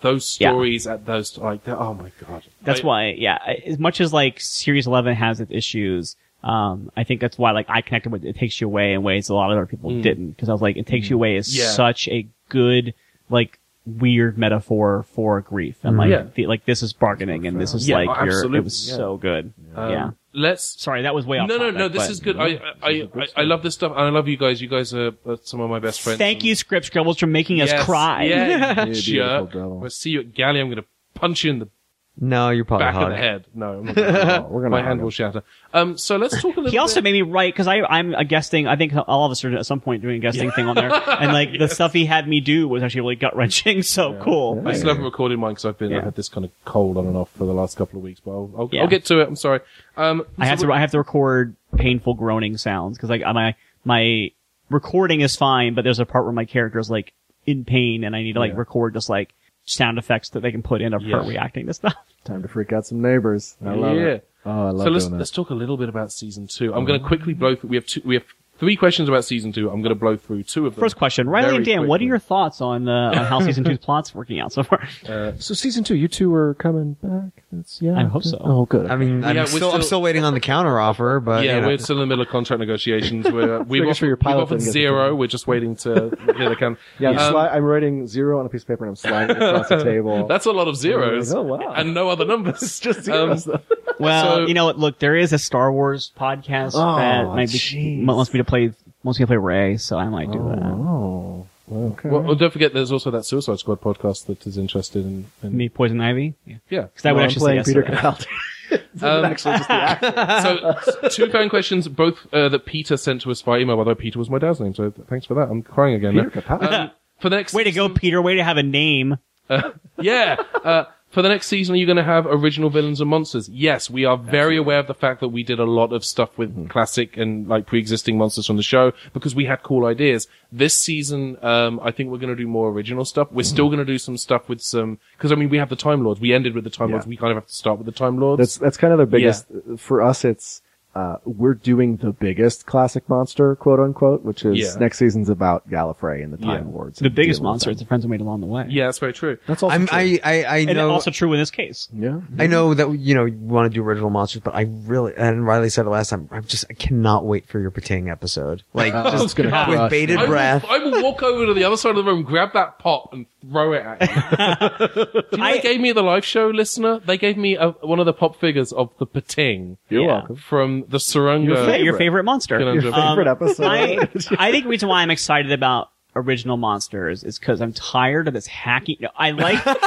those Yeah. stories at those, like oh my god. That's I- why, yeah. As much as like Series Eleven has its issues, um, I think that's why like I connected with It Takes You Away in ways a lot of other people didn't. Because I was like, It Takes You Away is Mm. Yeah. such a good like weird metaphor for grief and like Yeah. the, like this is bargaining and this is Yeah, like oh, your, it was Yeah. so good. Um, yeah. Let's Sorry, that was way off. no, no, topic, no. This but- is good. I, I, I, I love this stuff, and I love you guys. You guys are, are some of my best friends. Thank you, Script Scribbles, for making us cry. Yeah, You you beautiful We'll see you at Galley. I'm going to punch you in the No, you're probably back of hot. the head. No, I'm not gonna. We're gonna my hand will shatter. Um, so let's talk a little. He also bit. made me write because I I'm a guesting. I think all of us are at some point doing a guesting thing on there, and like the stuff he had me do was actually really gut wrenching. So cool. I still haven't recorded mine because I've been Yeah. I've had this kind of cold on and off for the last couple of weeks, but I'll I'll, Yeah. I'll get to it. I'm sorry. Um, I have so to I have to record painful groaning sounds because like my my recording is fine, but there's a part where my character is like in pain, and I need to like Yeah. record just like sound effects that they can put in of Yeah. her reacting to stuff. Time to freak out some neighbors. I love Yeah. it. Oh, I love so let's doing that. let's talk a little bit about season two. I'm mm-hmm. going to quickly blow through. We have two. We have three questions about season two. I'm going to blow through two of them. First question, Riley and Dan, what are your thoughts on uh, on how season two's plot's working out so far? So season two, you two are coming back. That's yeah. I hope so. Oh, good. I mean, I'm, Yeah, we're still, I'm still- still waiting on the counter offer, but yeah, you know. we're still in the middle of contract negotiations. We're, we've Making offered, sure your we've pilot offered didn't get zero. the- We're just waiting to hear the can. yeah, I'm, Um, sli- I'm writing zero on a piece of paper and I'm sliding it across the table. That's a lot of zeros. Oh, wow. And no other numbers. it's just zeros. though. Well, So- you know what? Look, there is a Star Wars podcast Oh, that might be, wants me to play wants me to play Ray, so I might do that. Oh, okay. Well, well, don't forget, there's also that Suicide Squad podcast that is interested in. in Me, Poison Ivy. Yeah, yeah. because I would Well, I'm actually playing say Peter yes to. Capaldi. Um, actually just the actor. so, two fan questions, both uh, that Peter sent to us by email. By the way, Peter was my dad's name, so thanks for that. I'm crying again. Peter. Capaldi. Um, for the next Way to go, Peter! Way to have a name. yeah. Uh, for the next season, are you going to have original villains and monsters? Yes, we are very aware of the fact that we did a lot of stuff with Mm-hmm. classic and like pre-existing monsters from the show because we had cool ideas. This season, um, I think we're going to do more original stuff. We're Mm-hmm. still going to do some stuff with some because I mean we have the Time Lords. We ended with the Time Yeah. Lords. We kind of have to start with the Time Lords. That's that's kind of the biggest for us. It's uh, we're doing the biggest classic monster, quote unquote, which is Yeah. next season's about Gallifrey and the Time Yeah. Lords. The and biggest dealing with monster is the friends we made along the way. yeah, that's very true. That's also I'm, true. I, I, I and know. also true in this case. yeah. I know that you know you want to do original monsters, but I really and Riley said it last time. I'm just I cannot wait for your Pting episode. Like Oh, just it's gonna with crush bated me. I will, breath. I will walk over to the other side of the room, grab that pot, and throw it at you. Do you know I- they gave me the live show listener? They gave me a, one of the pop figures of the Pting You're Yeah. welcome. from the Tsuranga. Your, fa- your favorite. favorite monster. Your Your Um, favorite episode. I, I think the reason why I'm excited about original monsters is because I'm tired of this hacky. No, I like what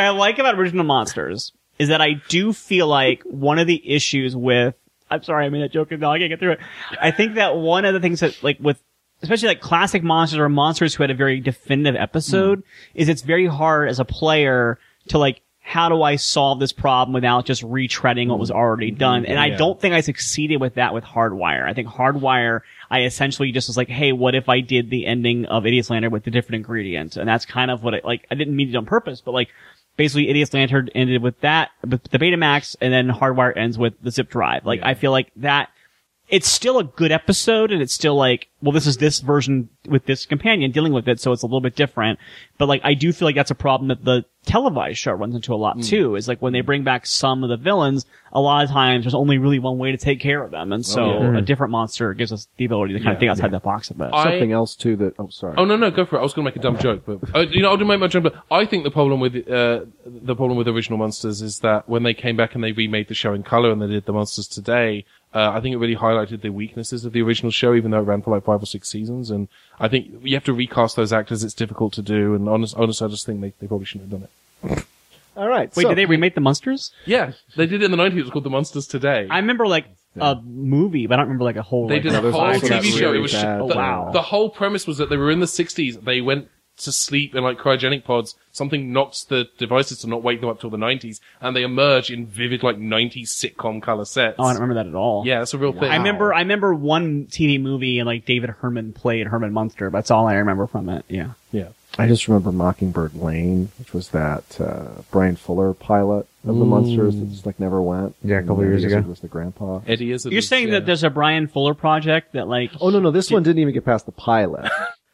I like about original monsters is that I do feel like one of the issues with. I'm sorry, I made that joke and now I can't get through it. I think that one of the things that like with especially like classic monsters or monsters who had a very definitive episode is it's very hard as a player to like how do I solve this problem without just retreading what was already mm-hmm. done? And I don't think I succeeded with that with Hardwire. I think Hardwire, I essentially just was like, hey, what if I did the ending of Idiot's Lantern with the different ingredients? And that's kind of what it, like, I didn't mean it on purpose, but like, basically Idiot's Lantern ended with that, with the Betamax, and then Hardwire ends with the zip drive. Like, I feel like that, it's still a good episode and it's still like, well, this is this version with this companion dealing with it, so it's a little bit different. But like, I do feel like that's a problem that the televised show runs into a lot too, is like when they bring back some of the villains, a lot of times there's only really one way to take care of them. And so yeah. a different monster gives us the ability to kind of think outside the box a bit. I- Something else too that. Oh, sorry. Oh no, no, go for it. I was going to make a dumb joke, but uh, you know, I'll do make my joke. But I think the problem with uh, the problem with original monsters is that when they came back and they remade the show in color and they did the monsters today, uh, I think it really highlighted the weaknesses of the original show, even though it ran for like five or six seasons. And I think you have to recast those actors. It's difficult to do, and honest, honestly, I just think they, they probably shouldn't have done it. All right. Wait, so, did they remake the monsters? Yeah, they did it in the nineties. It was called The Munsters Today. I remember like a movie, but I don't remember like a whole. They like, did a whole TV show. really It was sh- bad- the, Oh, wow. the whole premise was that they were in the 60s. They went to sleep in like cryogenic pods. Something knocks the devices to not wake them up till the 90s, and they emerge in vivid like 90s sitcom color sets. Oh, I don't remember that at all. Yeah, it's a real thing. I remember, I remember one TV movie and like David Herman played Herman Munster. That's all I remember from it. Yeah. Yeah. I just remember Mockingbird Lane, which was that uh, Bryan Fuller pilot of the monsters that just like never went. Yeah, a couple years ago. Izzard was the grandpa. Eddie is. You're saying that there's a Bryan Fuller project that like. Oh no, no, this one didn't even get past the pilot.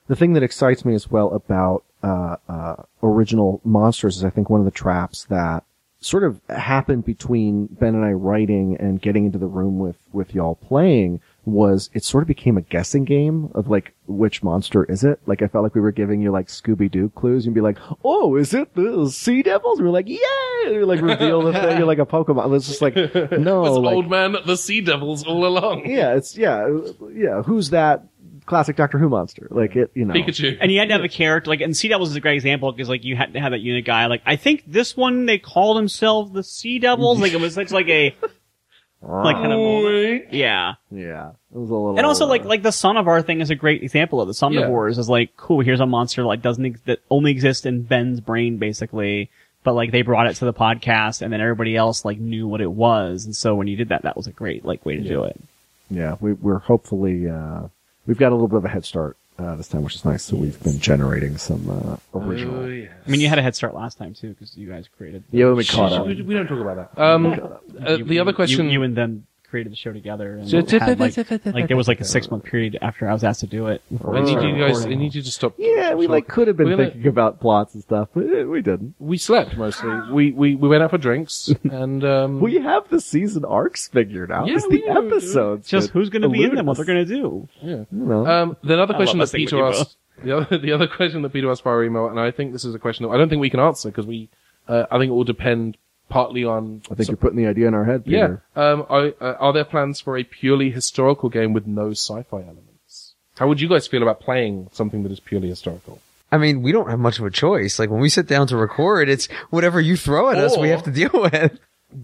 The thing that excites me as well about uh, uh, original monsters is I think one of the traps that sort of happened between Ben and I writing and getting into the room with with y'all playing was it sort of became a guessing game of like which monster is it? Like I felt like we were giving you like Scooby Doo clues. You'd be like, "Oh, is it the Sea Devils?" We are like, "Yeah!" Like reveal the thing. You're like a Pokemon. It's just like, no, like, old man, the Sea Devils, all along. yeah, it's yeah, yeah. Who's that classic Doctor Who monster? Like it, you know. Pikachu. And you had to have a character, like, and Sea Devils is a great example because, like, you had to have that unit guy. Like, I think this one they called themselves the Sea Devils. Like, it was such like a, like, kind of moment. Yeah. Yeah, it was a little. And also, like, uh, like the Son of Our thing is a great example of the Son of Somnivores is like, cool, here's a monster like doesn't ex- that only exists in Ben's brain basically, but like they brought it to the podcast and then everybody else like knew what it was, and so when you did that, that was a great like way to do it. yeah, we, we're hopefully uh, we've got a little bit of a head start uh, this time, which is nice. So we've been generating some uh, original. Oh, yeah. I mean, you had a head start last time too because you guys created. Yeah, we caught up. We, we don't talk about that. Um, uh, you- the other question. you, you and them created the show together. And So- had, like, like there was like a six month period after I was asked to do it. I need you guys. I need you to stop. Yeah, we like could have been We're gonna- thinking about plots and stuff, but eh, we didn't. We slept mostly. We we we went out for drinks and um. We have the season arcs figured out. Yeah, it's we the know, dude. episodes. Just that who's going to be in them? What they're going to do? yeah. You know. Um, the other question love that messing with Peter you asked, the other, the other question that Peter asked via email, and I think this is a question that I don't think we can answer because we, uh, I think it will depend partly on. I think you're putting the idea in our head, yeah. Um, are, uh, are there plans for a purely historical game with no sci-fi elements? How would you guys feel about playing something that is purely historical? I mean, we don't have much of a choice. Like when we sit down to record, it's whatever you throw at us, we have to deal with.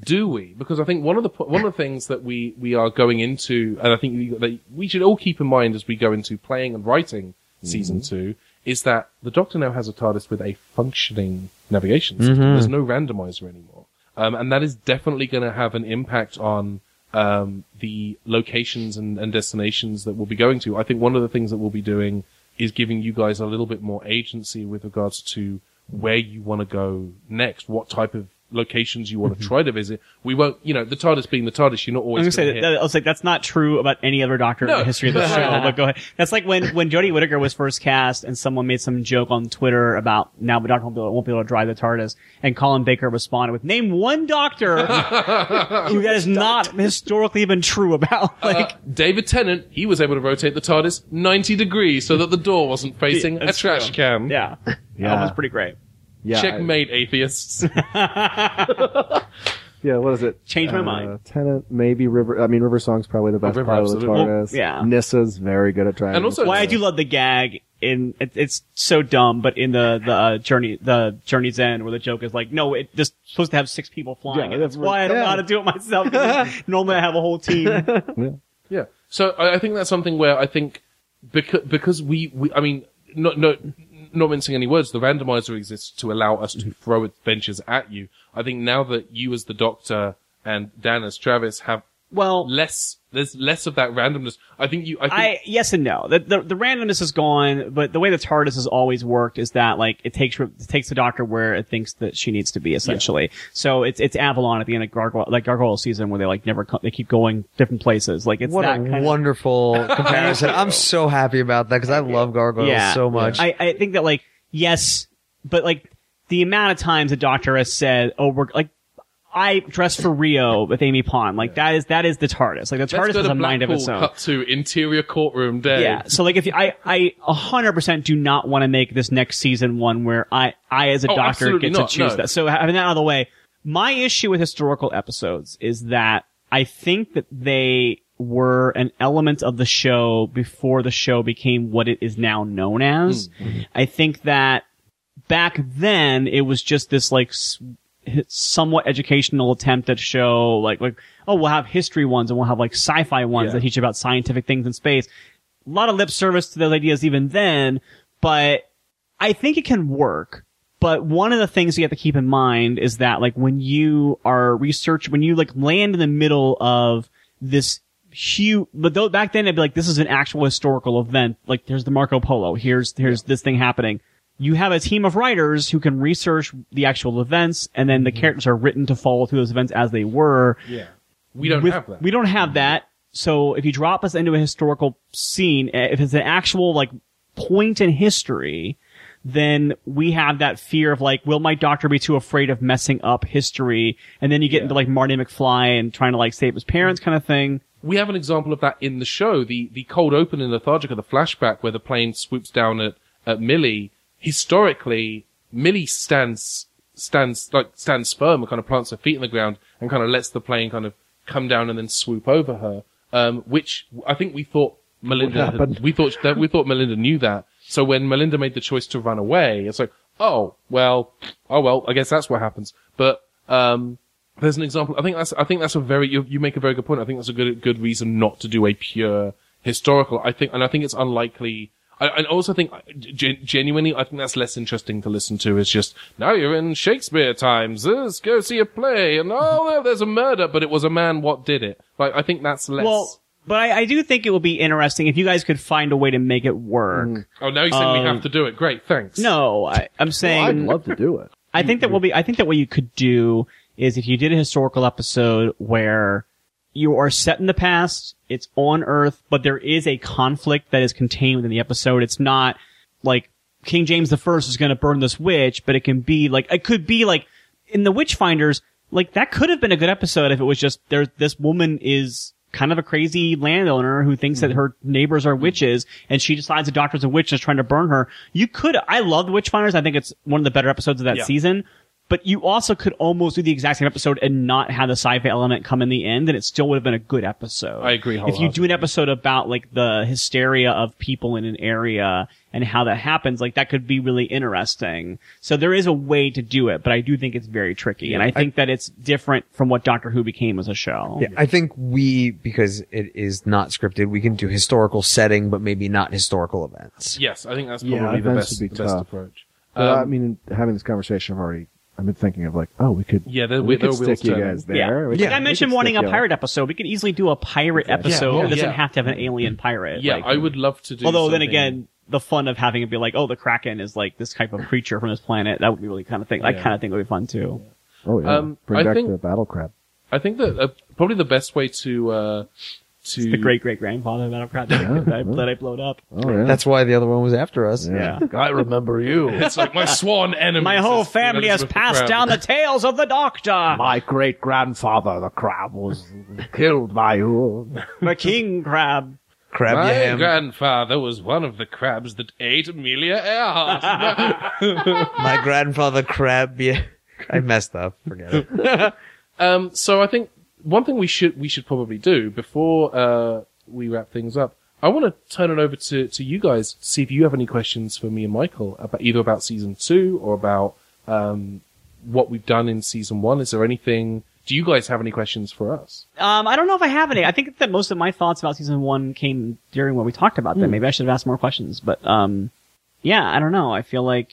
do we? Because I think one of the one of the things that we we are going into, and I think we, that we should all keep in mind as we go into playing and writing season two, is that the Doctor now has a TARDIS with a functioning navigation system. There's no randomizer anymore, um, and that is definitely going to have an impact on um, the locations and, and destinations that we'll be going to. I think one of the things that we'll be doing is giving you guys a little bit more agency with regards to where you want to go next, what type of locations you want to try to visit. We won't, you know, the TARDIS being the TARDIS, you're not always. I'm always gonna say gonna that, that- I was like, that's not true about any other Doctor in the history of the show. But go ahead. That's like when when Jodie Whittaker was first cast, and someone made some joke on Twitter about now the Doctor won't be, able, won't be able to drive the TARDIS, and Colin Baker responded with, "Name one Doctor who that has not historically been true about." Like, Uh, David Tennant, he was able to rotate the TARDIS 90 degrees so that the door wasn't facing a That's trash true. can. yeah, Yeah. that was pretty great. Yeah, I- Checkmate, atheists. yeah, what is it? Changed my Uh, mind. Tennant, maybe River. I mean, River Song's probably the best River, pilot of the absolutely. TARDIS. Yeah. Nyssa's very good at driving. And also- Why I TARDIS. do love the gag in it, it's so dumb, but in the the uh, journey the journey's end where the joke is like, no, it just supposed to have six people flying. Yeah, and that's that's why I don't know how to do it myself. 'cause Normally, I have a whole team. Yeah. So I, I think that's something where I think because because we, we I mean not not not mincing any words, the randomizer exists to allow us to throw adventures at you. I think now that you as the Doctor and Dan as Travis have Well, less there's less of that randomness. I think you I think I yes and no. The, the the randomness is gone, but the way the TARDIS has always worked is that like it takes it takes the Doctor where it thinks that she needs to be essentially. So it's it's Avalon at the end of Gargoyle like Gargoyle season where they like never co- they keep going different places. Like it's What that a kind of- wonderful comparison. I'm so happy about that because I love gargoyles so much. I, I think that like yes, but like the amount of times the Doctor has said, "Oh, we're like." I dressed for Rio with Amy Pond. Like that is that is the TARDIS. Like the TARDIS has to a mind of its own. cut to interior courtroom day. Yeah. So like if you, I I a hundred percent do not want to make this next season one where I I as a Oh, doctor get to choose no. that. So having that out of the way, my issue with historical episodes is that I think that they were an element of the show before the show became what it is now known as. Mm. I think that back then it was just this like somewhat educational attempt at show like like oh we'll have history ones and we'll have like sci-fi ones Yeah. that teach about scientific things in space a lot of lip service to those ideas even then, but I think it can work. But one of the things you have to keep in mind is that like when you are research, when you like land in the middle of this huge, but though back then it'd be like, this is an actual historical event. Like there's the Marco Polo. Here's, here's this thing happening. You have a team of writers who can research the actual events and then the characters are written to follow through those events as they were Yeah. We don't with- have that. We don't have that. So if you drop us into a historical scene, eh, if it's an actual like point in history, then we have that fear of like, will my doctor be too afraid of messing up history? And then you get into like Marty McFly and trying to like save his parents kind of thing. we have an example of that in the show. The the cold open in Lethargica, the flashback where the plane swoops down at at Millie. Historically, Millie stands stands like stands firm and kind of plants her feet in the ground and kind of lets the plane kind of come down and then swoop over her. Um, which I think we thought Melinda had- we thought that we thought Melinda knew that. So when Melinda made the choice to run away, it's like, oh well, oh well, I guess that's what happens. But um, there's an example. I think that's I think that's a very you, you make a very good point. I think that's a good good reason not to do a pure historical. I think and I think it's unlikely. I, I also think gen- genuinely I think that's less interesting to listen to. It's just now you're in Shakespeare times. Let's go see a play and oh there's a murder, but it was a man. What did it? Like I think that's less. Well, but I, I do think it would be interesting if you guys could find a way to make it work. oh, now you're saying we um, have to do it. Great, thanks. No, I, I'm Well, saying I'd love to do it. I think that will be. I think that what you could do is if you did a historical episode where you are set in the past, it's on Earth, but there is a conflict that is contained within the episode. It's not like King James the First is going to burn this witch, but it can be like it could be like in the Witchfinders. Like that could have been a good episode if it was just there. This woman is kind of a crazy landowner who thinks that mm-hmm. her neighbors are witches and she decides the doctor's a witch and is trying to burn her. You could, I love the Witchfinders. I think it's one of the better episodes of that Yeah. season. But you also could almost do the exact same episode and not have the sci-fi element come in the end, and it still would have been a good episode. I agree If you do an episode about like the hysteria of people in an area and how that happens, like that could be really interesting. So there is a way to do it, but I do think it's very tricky, and I think that it's different from what Doctor Who became as a show. Yeah, I think we, because it is not scripted, we can do historical setting, but maybe not historical events. Yes, I think that's Yeah, probably the events best would be the best tough. approach. But I Um, mean, having this conversation, I've already, I've been thinking of like, oh, we could, Yeah, there- we there could stick you turning. guys Yeah. there. We Like could- I mentioned wanting stick a you- pirate episode. We could easily do a pirate episode. Yeah. It doesn't have to have an alien pirate. yeah, Like, I would love to do. Although then again, the fun of having it be like, oh, the Kraken is like this type of creature from this planet. That would be really kind of thing. That Yeah. kind of thing would be fun too. Oh yeah, Um, bring I back think- the battle crab. I think that uh, probably the best way to uh, to The great great grandfather of Battlecraft that, I, that I blowed up. Oh yeah, That's why the other one was after us. Yeah. I remember you. It's like my swan enemy. My whole family has Elizabeth the passed down the tales of the Doctor. My great grandfather, the crab, was killed by you. the King Crab. Crab My Yam. grandfather was one of the crabs that ate Amelia Earhart. My grandfather Crab. Yeah. I messed up. Forget it. um, so I think one thing we should we should probably do before uh, we wrap things up. I want to turn it over to, to you guys, to see if you have any questions for me and Michael about either about season two or about um, what we've done in season one. Is there anything? Do you guys have any questions for us? Um, I don't know if I have any. I think that most of my thoughts about season one came during what we talked about. Then maybe I should have asked more questions. But um, yeah, I don't know. I feel like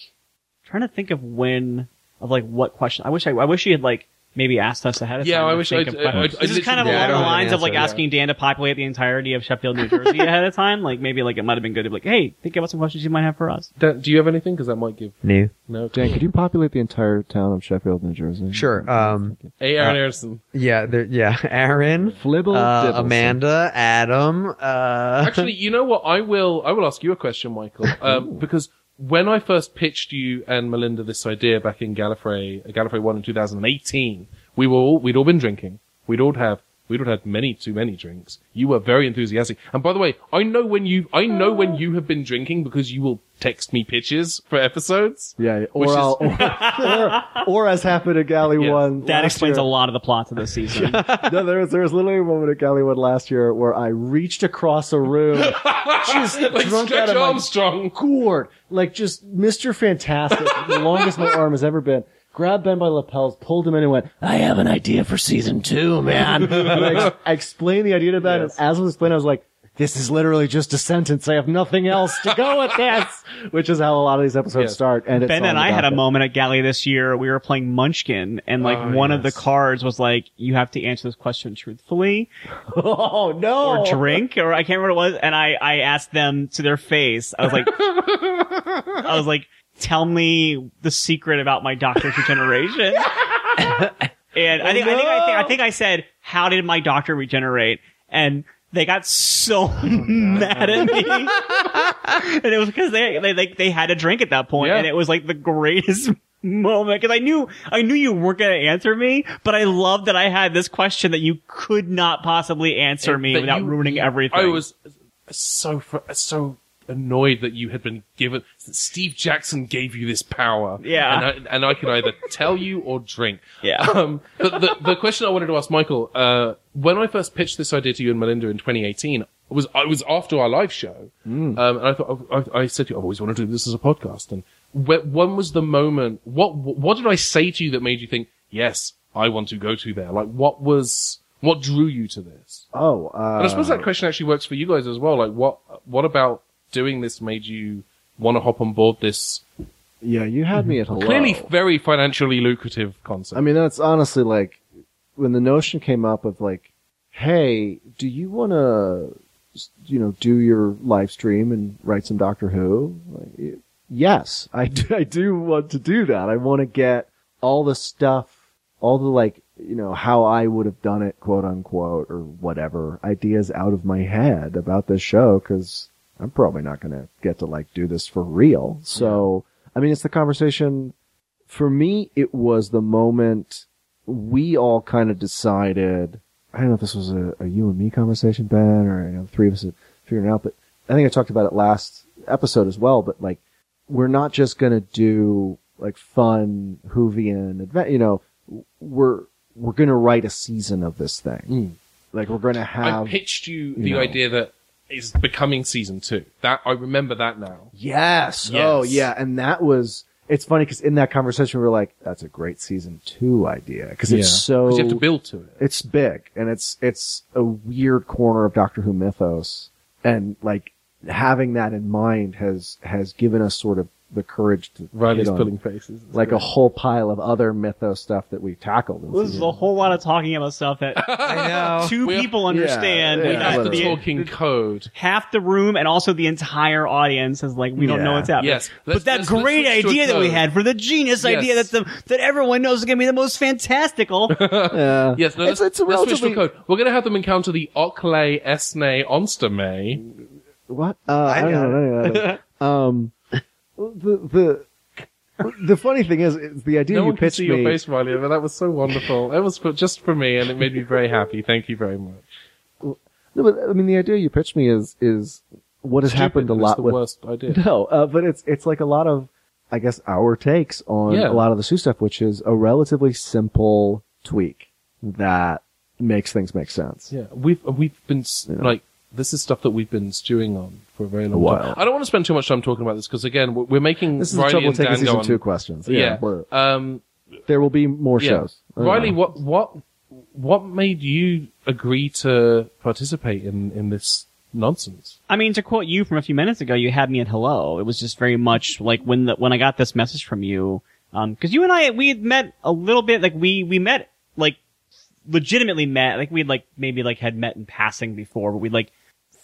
trying to think of when of like what question. I wish I, I wish you had like maybe asked us ahead of Yeah, time. Yeah, I wish I'd- of questions. I'd- I'd this is kind of Yeah, along the have an lines of like answer, asking Dan to populate the entirety of Sheffield, New Jersey ahead of time. Like maybe like it might have been good to be like, hey, think about some questions you might have for us. Dan, do you have anything? Because that might give New. no. Dan, could you populate the entire town of Sheffield, New Jersey? Sure. Um, Hey, Aaron Anderson. yeah, there, yeah. Aaron, Flibble uh, Amanda, Adam, uh, Actually, you know what? I will. I will ask you a question, Michael, um, because when I first pitched you and Melinda this idea back in Gallifrey, uh, Gallifrey One in 2018, we were all we'd all been drinking. We'd all have we'd all had many too many drinks. You were very enthusiastic, and by the way, I know when you I know when you have been drinking because you will text me pitches for episodes. Yeah, or, is- I'll, or, or as happened at Galley Yes. One. That last explains year. a lot of the plots of this season. no, there was there was literally a moment at Galley One last year where I reached across a room, just like drunk Stretch out of my Armstrong. gourd, like just Mister Fantastic, the longest my arm has ever been. Grabbed Ben by the lapels, pulled him in, and went. I have an idea for season two, man. I, ex- I explained the idea to Ben, Yes. and as I was explaining, I was like, "This is literally just a sentence. I have nothing else to go with this." Which is how a lot of these episodes Yes. start. And Ben all and I about had a that. moment at Galley this year. We were playing Munchkin, and like Oh, one of the cards was like, "You have to answer this question truthfully, Oh no! or drink, or I can't remember what it was." And I I asked them to their face. I was like, I was like, "Tell me the secret about my doctor's regeneration." and I think I think I think I think I said, "How did my doctor regenerate?" And they got so mad at me, and it was because they, they they they had a drink at that point, Yeah. and it was like the greatest moment because I knew I knew you weren't going to answer me, but I love that I had this question that you could not possibly answer me without you- ruining everything. I was so so annoyed that you had been given. Steve Jackson gave you this power. Yeah. and I, and I could either tell you or drink. Yeah. Um, but the the question I wanted to ask Michael, uh, when I first pitched this idea to you and Melinda in 2018, was I was after our live show, um, and I thought I, I said to you, I've always wanted to do this as a podcast. And wh- when was the moment? What what did I say to you that made you think, yes, I want to go to there? Like, what was what drew you to this? Oh, uh, And I suppose that question actually works for you guys as well. Like, what what about doing this made you want to hop on board this yeah, you had me at hello. clearly very financially lucrative concept? I mean, that's honestly like when the notion came up of like, hey, do you want to, you know, do your live stream and write some Doctor Who? Like, yes, I do, I do want to do that. I want to get all the stuff, all the like, you know, how I would have done it, quote unquote, or whatever ideas out of my head about this show because I'm probably not going to get to like do this for real. So, I mean, it's the conversation for me, it was the moment we all kind of decided. I don't know if this was a, a you and me conversation, Ben, or you know, three of us it out. But I think I talked about it last episode as well. But like, we're not just gonna do like fun Whovian advent. You know, we're we're gonna write a season of this thing. Hmm. Like, we're gonna have. I pitched you the know. idea that is becoming season two. That I remember that now. Yes. Oh, yes. Oh, yeah. And that was, it's funny because in that conversation, we were like, that's a great season two idea. Cause it's so, 'Cause you have to build to it. it's big and it's, it's a weird corner of Doctor Who mythos. And like having that in mind has, has given us sort of the courage to Riley's hit on, faces. It's like a whole pile of other mythos stuff that we've tackled. in this is a whole lot of talking about stuff that I know. two We are- people understand. yeah, we yeah, have whatever. the the, talking code. half the room and also the entire audience is like, we don't know what's happening. Yes. Let's- but that let's- let's great switch to a idea that we had for the genius Yes. idea that the, that everyone knows is going to be the most fantastical. Yeah. Yes, no, it's, let's, it's a let's switch to relatively, code. We're going to have them encounter the Ockley Esne Onstermay. What? Uh, I, don't got know. I don't know. um, the the the funny thing is, the idea No you pitched see me. your face, Riley, but that was so wonderful. It was for, just for me, and it made me very happy. Thank you very much. No, but I mean, the idea you pitched me is is what has happened a Stupid, but it's lot the with. worst idea. No, uh, but it's it's like a lot of, I guess, our takes on Yeah. a lot of the Sue stuff, which is a relatively simple tweak that makes things make sense. Yeah, we've we've been Yeah. like this is stuff that we've been stewing on for a very long A while. time. I don't want to spend too much time talking about this because again, we're, we're making This is Riley trouble taking season on. two questions. Yeah, we're- um, there will be more yeah. shows. Riley, know. what what what made you agree to participate in in this nonsense? I mean, to quote you from a few minutes ago, you had me at hello. It was just very much like when the, when I got this message from you, um, cause you and I, we had met a little bit, like we, we met, like, legitimately met, like we'd like, maybe like had met in passing before, but we like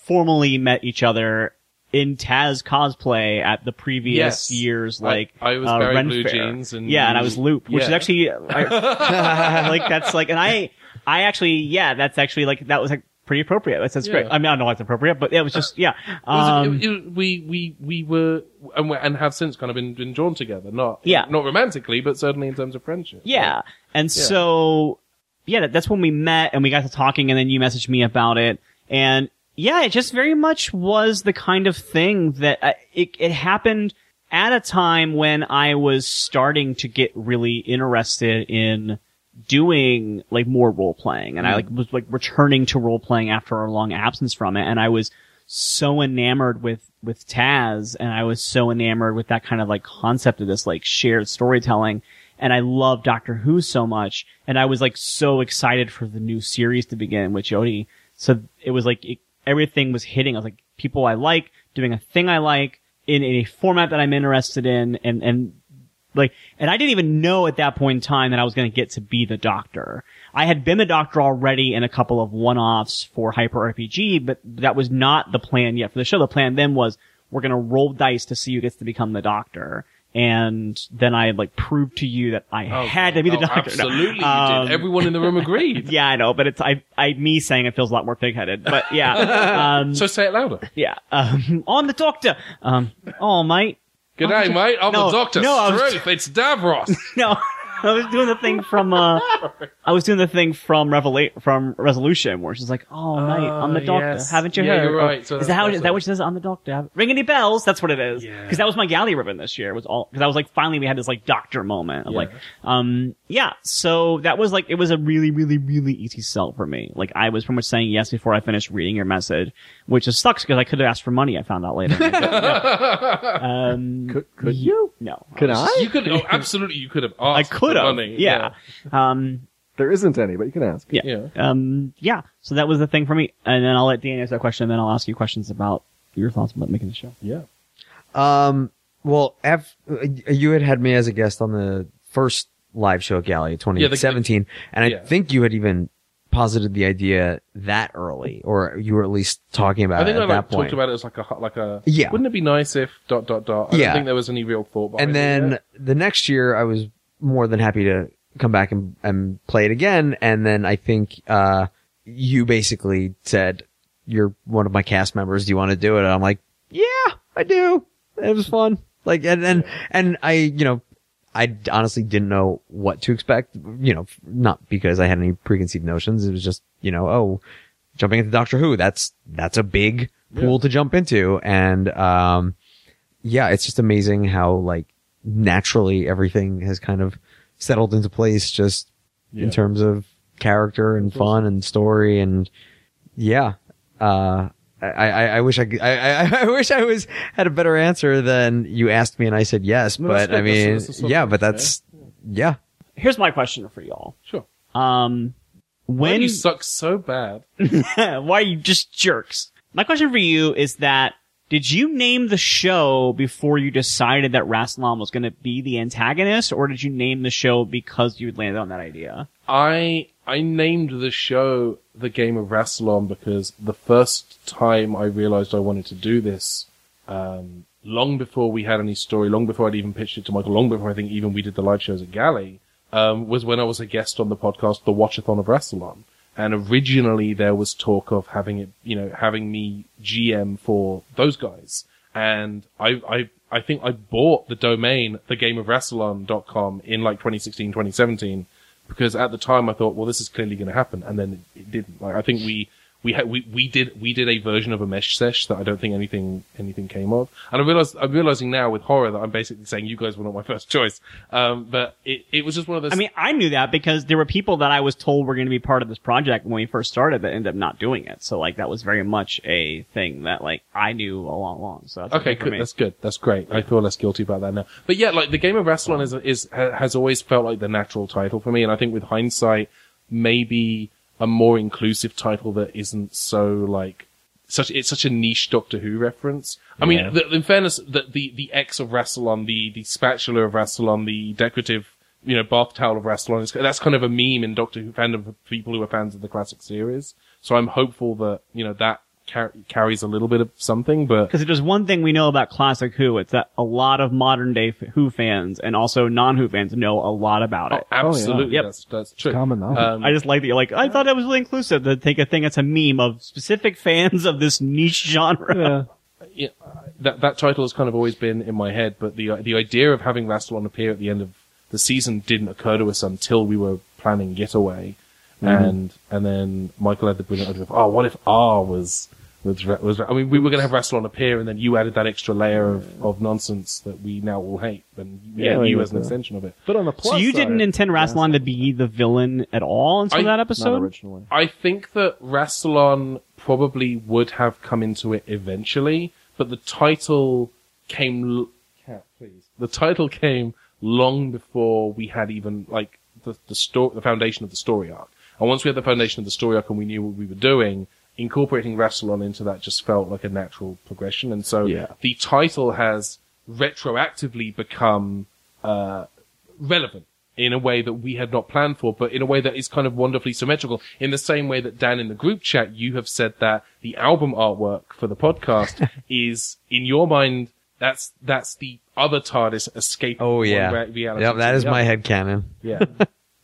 formally met each other in Taz cosplay at the previous Yes. year's like I was uh, Barry Ren Blue Fair. Jeans and yeah, and I was Lup, which is actually I, like that's like, and I I actually yeah, that's actually like that was like pretty appropriate. That's, that's great. I mean, I don't know why it's appropriate, but it was just yeah. It was- Um, it- it- we we we were and, we and have since kind of been, been drawn together, not Yeah. not romantically, but certainly in terms of friendship. Yeah. And so, yeah, that, that's when we met and we got to talking and then you messaged me about it. And yeah, it just very much was the kind of thing that uh, it, it happened at a time when I was starting to get really interested in doing like more role playing and I like was like returning to role playing after a long absence from it. And I was so enamored with with Taz and I was so enamored with that kind of like concept of this like shared storytelling. And I love Doctor Who so much. And I was like so excited for the new series to begin with Jodie so it was like it, everything was hitting I was like people I like doing a thing I like in, in a format that I'm interested in and and like, and I didn't even know at that point in time that I was going to get to be the doctor. I had been the doctor already in a couple of one-offs for Hyper RPG, but that was not the plan yet for the show. The plan then was we're going to roll dice to see who gets to become the doctor. And then I like proved to you that I had to be the Oh, doctor. No. Absolutely, you Um, did. Everyone in the room agreed. yeah, I know, but it's I, I, me saying it feels a lot more pig-headed. But yeah, um, So say it louder. yeah, um, I'm the doctor. Um, oh mate, Good day, mate. I'm No, the doctor. no, I was- It's Davros. No, I was doing the thing from uh, I was doing the thing from Revelate from Resolution, where she's like, "Oh, mate, I'm the Ah, doctor. yes. Haven't you Yeah, heard? you're Oh, right. So is that how? Is that what she says? I'm the doctor. Ring any bells? That's what it is. Yeah. Because that was my galley ribbon this year. Was all because I was like, finally, we had this like doctor moment. Of Yeah. like, um, yeah. So that was like, it was a really, really, really easy sell for me. Like I was pretty much saying yes before I finished reading your message, which just sucks because I could have asked for money. I found out later. um, Could, could you? no, Could I? you could, oh, absolutely, you could have I asked. could for have. money. Yeah. Um, There isn't any, but you can ask. yeah. Yeah. Um, yeah. So that was the thing for me. And then I'll let Dan answer that question, and then I'll ask you questions about your thoughts about making the show. Yeah. Um, well, af- you had had me as a guest on the first live show at Galley 2017, and I yeah. think you had even posited the idea that early, or you were at least talking about I think it I at like, that point. talked about it as like a like a. Yeah. Wouldn't it be nice if dot dot dot? I Yeah. don't think there was any real thought behind and it then yet. the next year, I was more than happy to come back and, and play it again. And then I think uh, you basically said, "You're one of my cast members. Do you want to do it?" And I'm like, "Yeah, I do. It was fun." Like, and and and I, you know, I honestly didn't know what to expect. You know, not because I had any preconceived notions. It was just, you know, oh, jumping into Doctor Who. That's that's a big pool to jump into, and um, yeah, it's just amazing how like naturally everything has kind of settled into place just Yeah. in terms of character and fun and story and yeah. Uh, I, I, I wish I, I, I, I wish I was had a better answer than you asked me and I said yes, No, but I good. That's- mean, that's the sort yeah, but that's, yeah. Here's my question for y'all. Sure. Um, Why when do you suck so bad? why are you just jerks? My question for you is that did you name the show before you decided that Rassilon was going to be the antagonist, or did you name the show because you landed on that idea? I I named the show the Game of Rassilon because the first time I realized I wanted to do this, um, long before we had any story, long before I'd even pitched it to Michael, long before I think even we did the live shows at Galley, um, was when I was a guest on the podcast, The Watchathon of Rassilon. And originally there was talk of having it, you know, having me GM for those guys. And I, I, I think I bought the domain, thegameofrassilon.com in like 2016, 2017 because at the time I thought, well, this is clearly going to happen, and then it, didn't. Like I think we we had we, we did we did a version of a mesh sesh that I don't think anything anything came of, and I realize I'm realizing now with horror that I'm basically saying you guys were not my first choice. Um, but it, it was just one of those. I mean, I knew that because there were people that I was told were going to be part of this project when we first started that ended up not doing it. So like that was very much a thing that like I knew all along. So that's Okay, okay good. me. That's good. That's great. I feel less guilty about that now. But yeah, like the game of Rassilon is is has always felt like the natural title for me, and I think with hindsight, maybe a more inclusive title that isn't so like such. It's such a niche Doctor Who reference. I mean, the, in fairness, the the the X of Rassilon, the the spatula of Rassilon, the decorative. You know, bath towel of Rassilon. is- That's kind of a meme in Doctor Who fandom for people who are fans of the classic series. So I'm hopeful that you know that car- carries a little bit of something, but Because if there's one thing we know about classic Who, it's that a lot of modern day f- Who fans and also non Who fans know a lot about Oh, it. absolutely. Yep. That's, that's true. common knowledge. Um, I just like that you're like, I thought that was really inclusive to take a thing that's a meme of specific fans of this niche genre. yeah, that, that title has kind of always been in my head, but the, the idea of having Rassilon appear at the end of the season didn't occur to us until we were planning Getaway. Mm-hmm. And, and then Michael had the brilliant idea of, oh, what if R was, was, was, I mean, we were going to have Rassilon appear and then you added that extra layer of, of nonsense that we now all hate. And we Yeah, you as an extension of it. But on the plus So you side- didn't intend Rassilon to be the villain at all until I- that not episode? originally. I think that Rassilon probably would have come into it eventually, but the title came. L- Cat, please. The title came long before we had even like the the story, the foundation of the story arc. And once we had the foundation of the story arc and we knew what we were doing, incorporating Rassilon into that just felt like a natural progression. And so Yeah. the title has retroactively become uh, relevant in a way that we had not planned for, but in a way that is kind of wonderfully symmetrical. In the same way that Dan in the group chat, you have said that the album artwork for the podcast is, in your mind, that's that's the other TARDIS escaping Oh yeah. re- reality. Yep, that my other. head canon. Yeah.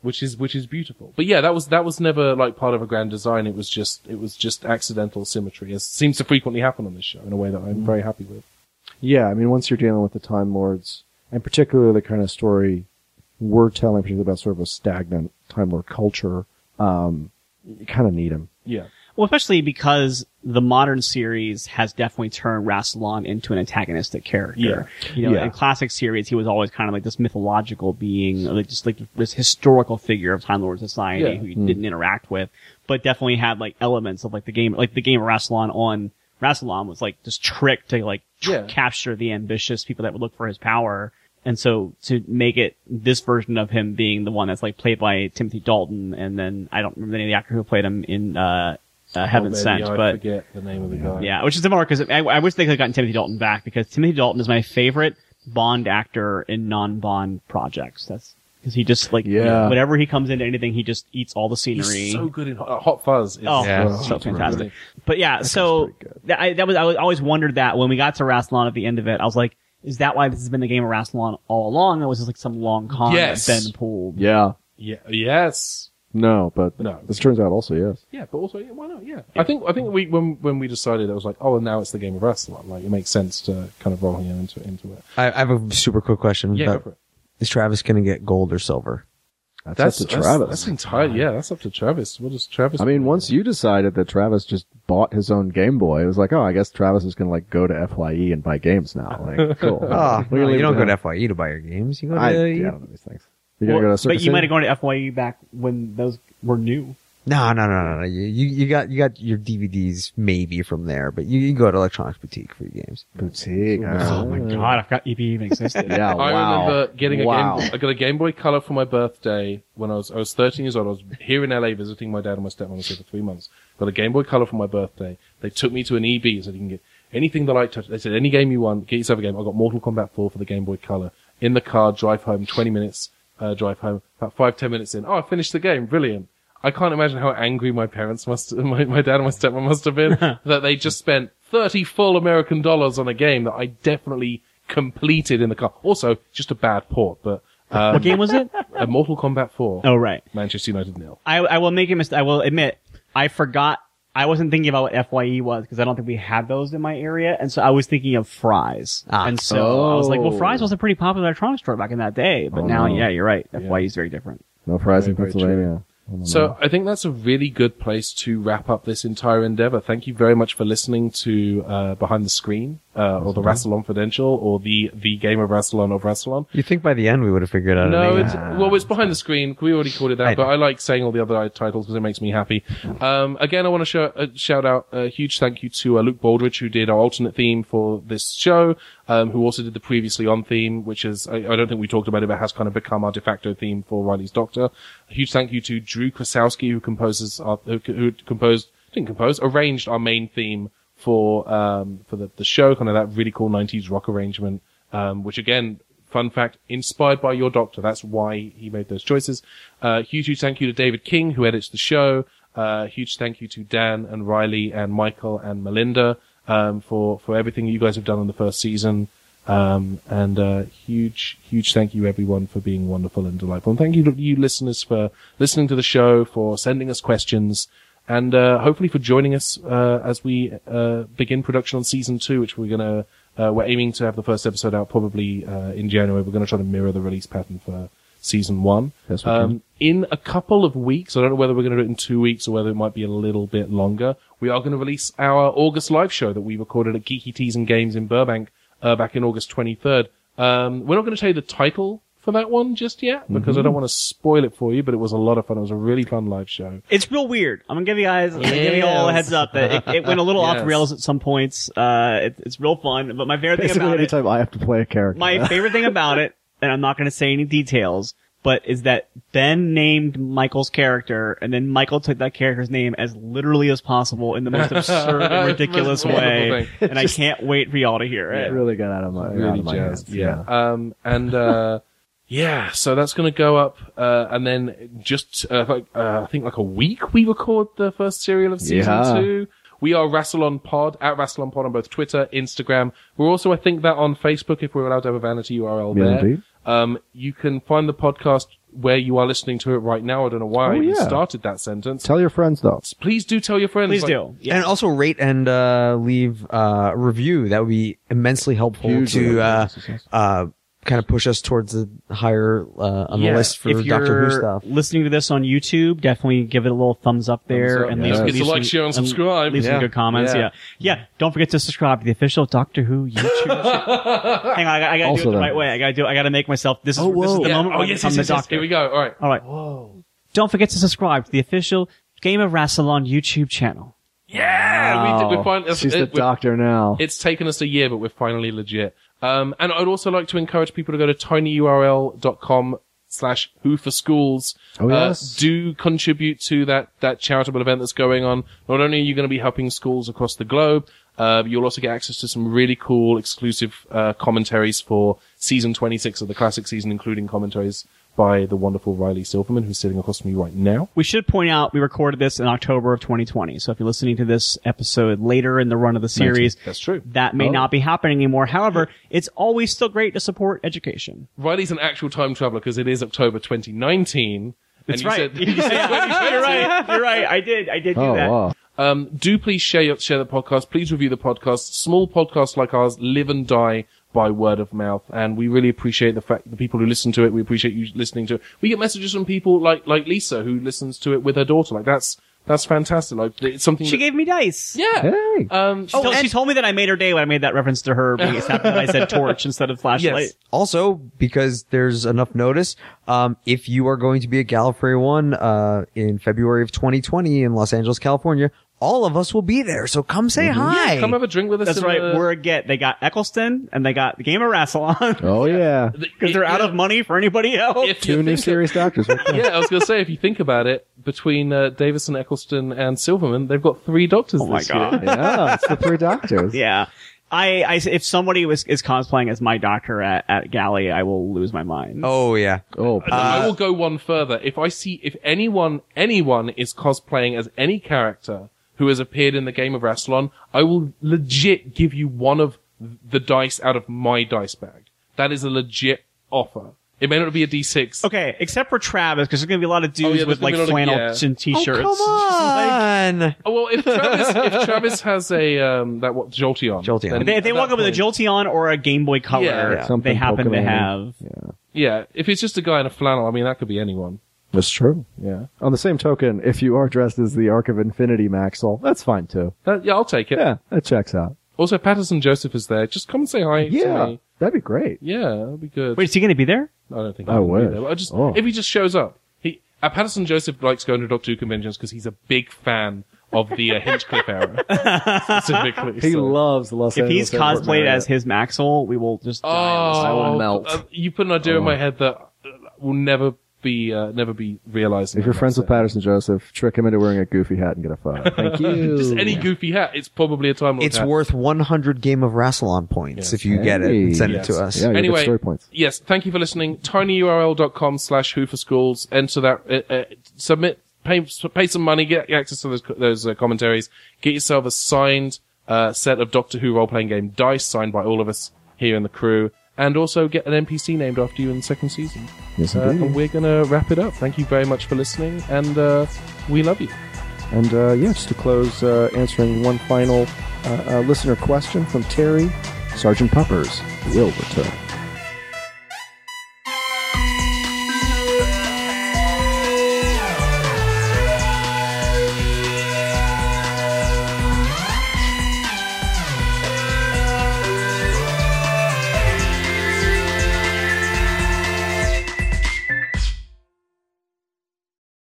which is which is beautiful. But yeah, that was that was never like part of a grand design. It was just it was just accidental symmetry, as seems to frequently happen on this show in a way that I'm very happy with. Yeah, I mean, once you're dealing with the Time Lords, and particularly the kind of story we're telling, particularly about sort of a stagnant Time Lord culture, um, you kind of need them. Yeah. Well, especially because the modern series has definitely turned Rassilon into an antagonistic character. Yeah. You know, Yeah. in classic series, he was always kind of like this mythological being, like just like this historical figure of Time Lord society Yeah. who you didn't interact with, but definitely had like elements of like the game, like the game of Rassilon on Rassilon was like this trick to like tr- capture the ambitious people that would look for his power. And so to make it this version of him being the one that's like played by Timothy Dalton, and then I don't remember the name of the actor who played him in uh, uh, Heaven Oh, Sent, I but forget the name of the guy. yeah, which is similar because I, I wish they could have gotten Timothy Dalton back because Timothy Dalton is my favorite Bond actor in non-Bond projects. That's because he just like Yeah. whenever he comes into anything, he just eats all the scenery. He's so good in Hot, uh, Hot Fuzz. Is, Oh, Yeah. so it's fantastic. really- But yeah, so that, I, that was I always wondered that when we got to Rassilon at the end of it, I was like, is that why this has been the game of Rassilon all along, or was just like some long con Yes. that Ben pulled? Yeah. Yeah. Yes. No, but No. this turns out also yes. Yeah, but also, yeah, why not? Yeah, I think I think we when when we decided, it was like, oh, now it's the game of Rassilon. Like, it makes sense to kind of roll him into into it. I, I have a super quick question. Yeah, go about- for it. is Travis going to get gold or silver? That's, That's up to that's, Travis. That's entirely yeah. That's up to Travis. What does Travis? I mean, once you decided that Travis just bought his own Game Boy, it was like, oh, I guess Travis is going to like go to FYE and buy games now. Like, cool. Ah, oh, We're no, gonna you leave don't go there. to FYE to buy your games. You go to I, you- yeah, I don't know these things. You're going to go to Well, but Circus you might have gone to FYE back when those were new. No, no, no, no, no. You, you you got you got your DVDs maybe from there, but you, you go to Electronics Boutique for your games. boutique. Oh my god, I forgot EB even existed. Yeah, I remember getting a Wow. game. I got a Game Boy Color for my birthday when I was I was 13 years old. I was here in LA visiting my dad and my stepmom. I was here for three months. Got a Game Boy Color for my birthday. They took me to an EB so said you can get anything that I touch. They said any game you want, get yourself a game. I got Mortal Kombat 4 for the Game Boy Color. In the car, drive home, 20 minutes. Uh, drive home about five ten minutes in. Oh, I finished the game. Brilliant. I can't imagine how angry my parents must, my, my dad and my stepmom must have been that they just spent 30 full American dollars on a game that I definitely completed in the car. Also, just a bad port, but, um, what game was it? a Mortal Kombat 4. Oh right. Manchester United nil. I, I will make a mistake. I will admit, I forgot. I wasn't thinking about what FYE was because I don't think we had those in my area, and so I was thinking of Fry's. Ah. and so I was like, "Well, Oh. Fry's was a pretty popular electronics store back in that day." But Oh, now, no. yeah, you're right. FYE is very different. No fries in Very, very Pennsylvania. I So know. I think that's a really good place to wrap up this entire endeavor. Thank you very much for listening to uh, Behind the Screen, uh, or the Rassilon Fidential, or the the game of Rassilon of Rassilon. You think by the end we would have figured out? No, name? it's well, it's behind the screen. We already called it that, I but know. I like saying all the other titles because it makes me happy. Um, again, I want to show, uh, shout out a huge thank you to uh, Luke Baldridge who did our alternate theme for this show, um, who also did the previously on theme, which is I, I don't think we talked about it, but has kind of become our de facto theme for Riley's Doctor. A huge thank you to Drew Krasowski who composes our, who, who composed didn't compose arranged our main theme for um, for the, the show, kind of that really cool 90s rock arrangement, um, which again, fun fact, inspired by your doctor. That's why he made those choices. Uh, huge, huge thank you to David King, who edits the show. Uh, huge thank you to Dan and Riley and Michael and Melinda, um, for, for everything you guys have done in the first season. Um, and, uh, huge, huge thank you everyone for being wonderful and delightful. And thank you to you listeners for listening to the show, for sending us questions, and uh, hopefully for joining us uh, as we uh, begin production on season two, which we're gonna uh, we're aiming to have the first episode out probably uh, in January. We're gonna try to mirror the release pattern for season one. Yes, we um, in a couple of weeks, I don't know whether we're gonna do it in two weeks or whether it might be a little bit longer. We are gonna release our August live show that we recorded at Geeky Teas and Games in Burbank uh, back in August 23rd. Um, we're not going to tell you the title for that one just yet because I don't want to spoil it for you, but it was a lot of fun. It was a really fun live show. It's real weird. I'm gonna give you guys, I'm give you all a heads up that it, it went a little off Yes. the rails at some points. Uh, it, it's real fun. But my favorite thing Basically, about it, anytime I have to play a character. my favorite thing about it, and I'm not gonna say any details, but is that Ben named Michael's character, and then Michael took that character's name as literally as possible in the most absurd and ridiculous way. wonderful thing. And I can't wait for y'all to hear it it. really got out of my, out really of my jazzed. hands. Yeah. Um, and, uh, yeah, so that's going to go up, uh, and then just, uh, like, uh, I think like a week we record the first serial of season Yeah. two. We are Rassilon Pod, at Rassilon Pod on both Twitter, Instagram. We're also, I think, that on Facebook if we're allowed to have a vanity URL Yeah, there. indeed. Um, you can find the podcast where you are listening to it right now. I don't know why Oh, I even yeah. started that sentence. Tell your friends though. Please do tell your friends. Please like, do. Yeah. And also rate and uh, leave uh, a review. That would be immensely helpful Hugely to uh, helpful, yes, yes. kind of push us towards the higher uh, on Yeah, the list for if you're Doctor Who stuff. listening to this on YouTube, definitely give it a little thumbs up there Thumbs up, and yeah. leave, Don't leave like, some- share, and subscribe. Leave some good comments. Yeah. Yeah. yeah, Don't forget to subscribe to the official Doctor Who YouTube. channel. Hang on, I, gotta- I gotta Also do it the then- right way. I gotta do. I gotta make myself. This is Oh, this is the Yeah. moment Oh yes, yes, the yes, yes. Here we go. All right. All right. Whoa. Don't forget to subscribe to the official Game of Rassilon YouTube channel. Yeah, we did, we're fine. it's- She's the it- we're- doctor now. It's taken us a year, but we're finally legit. Um, and I'd also like to encourage people to go to tinyurl.com slash who for schools. Oh, Uh, yes. do contribute to that, that charitable event that's going on. Not only are you going to be helping schools across the globe, uh, you'll also get access to some really cool exclusive, uh, commentaries for season 26 of the classic season, including commentaries by the wonderful Riley Silverman, who's sitting across from me right now. We should point out we recorded this in October of 2020. So if you're listening to this episode later in the run of the series, That's true. that may Oh. not be happening anymore. However, it's always still great to support education. Riley's an actual time traveler because it is October 2019. That's and you right. said, you said you're right. You're right. I did. I did do oh that. wow. Um, do please share your, share the podcast. Please review the podcast. Small podcasts like ours live and die by word of mouth, and we really appreciate the fact the people who listen to it. We appreciate you listening to it. We get messages from people like like Lisa who listens to it with her daughter. Like that's that's fantastic. Like it's something. She that, gave me dice. yeah. Hey. Um, She, told, she told me that I made her day when I made that reference to her being happy that I said torch instead of flashlight. Yes. Also, because there's enough notice, um, if you are going to be at Gallifrey One uh, in February of 2020 in Los Angeles, California, all of us will be there. So come say hi. Yeah, come have a drink with us. That's right. the- We're a get. They got Eccleston and they got the game of Rassilon Oh yeah. because they're out of money for anybody else. If Two new think of- serious doctors. Right yeah, I was going to say, if you think about it, between uh, Davison, Eccleston, and Silverman, they've got three doctors Oh my this year. God. yeah, it's the three doctors. yeah. I, I, if somebody was, is cosplaying as my doctor at, at Gally, I will lose my mind. Oh yeah. Oh, No, I will go one further. If I see, if anyone, anyone is cosplaying as any character who has appeared in the game of Rassilon, I will legit give you one of the dice out of my dice bag. That is a legit offer. It may not be a D6. Okay, except for Travis, because there's gonna be a lot of dudes Oh, yeah, with like gonna be a lot flannel of- yeah. and t-shirts. Oh, come on. Oh, well, if Travis, if Travis has a, um, that what, Jolteon. Jolteon. then If they, they walk that up with a point- Jolteon or a Game Boy Color, Yeah. Something they happen to Pokemon-y. have. yeah. Yeah, if it's just a guy in a flannel, I mean, that could be anyone. That's true. Yeah. On the same token, if you are dressed as the Arc of Infinity Maxwell, that's fine too. That, yeah, I'll take it. Yeah, that checks out. Also, Paterson Joseph is there. Just come and say hi to Yeah, me. that'd be great. Yeah, that'd be good. Wait, is he gonna be there? I don't think I he will be wish. there, but I just Oh. if he just shows up. He uh, Paterson Joseph likes going to Doctor Who conventions because he's a big fan of the uh, Hinchcliffe era specifically. He so. loves the Los If Angeles he's airport cosplayed as his Maxwell, we will just. Oh, die on the side. will melt. uh, you put an idea in my head that uh, will never be uh, never be realized. If you're friends with Paterson. Paterson Joseph, trick him into wearing a goofy hat and get a photo. Thank you. just any goofy hat, it's probably a time. It's hat. worth 100 Game of Rassilon points Yes. if you get it and send Yes. it to us. Yeah, Anyway, story points. yes, thank you for listening. tinyurl.com slash who for schools. Enter that, uh, uh, submit, pay, pay some money, get access to those, those uh, commentaries. Get yourself a signed, uh, set of Doctor Who role-playing game dice signed by all of us here in the crew. And also get an NPC named after you in the second season. Yes, Uh, and we're gonna wrap it up. Thank you very much for listening and, uh, we love you. And uh, yeah, just to close, uh, answering one final uh, uh, listener question from Terry, Sergeant Puppers will return.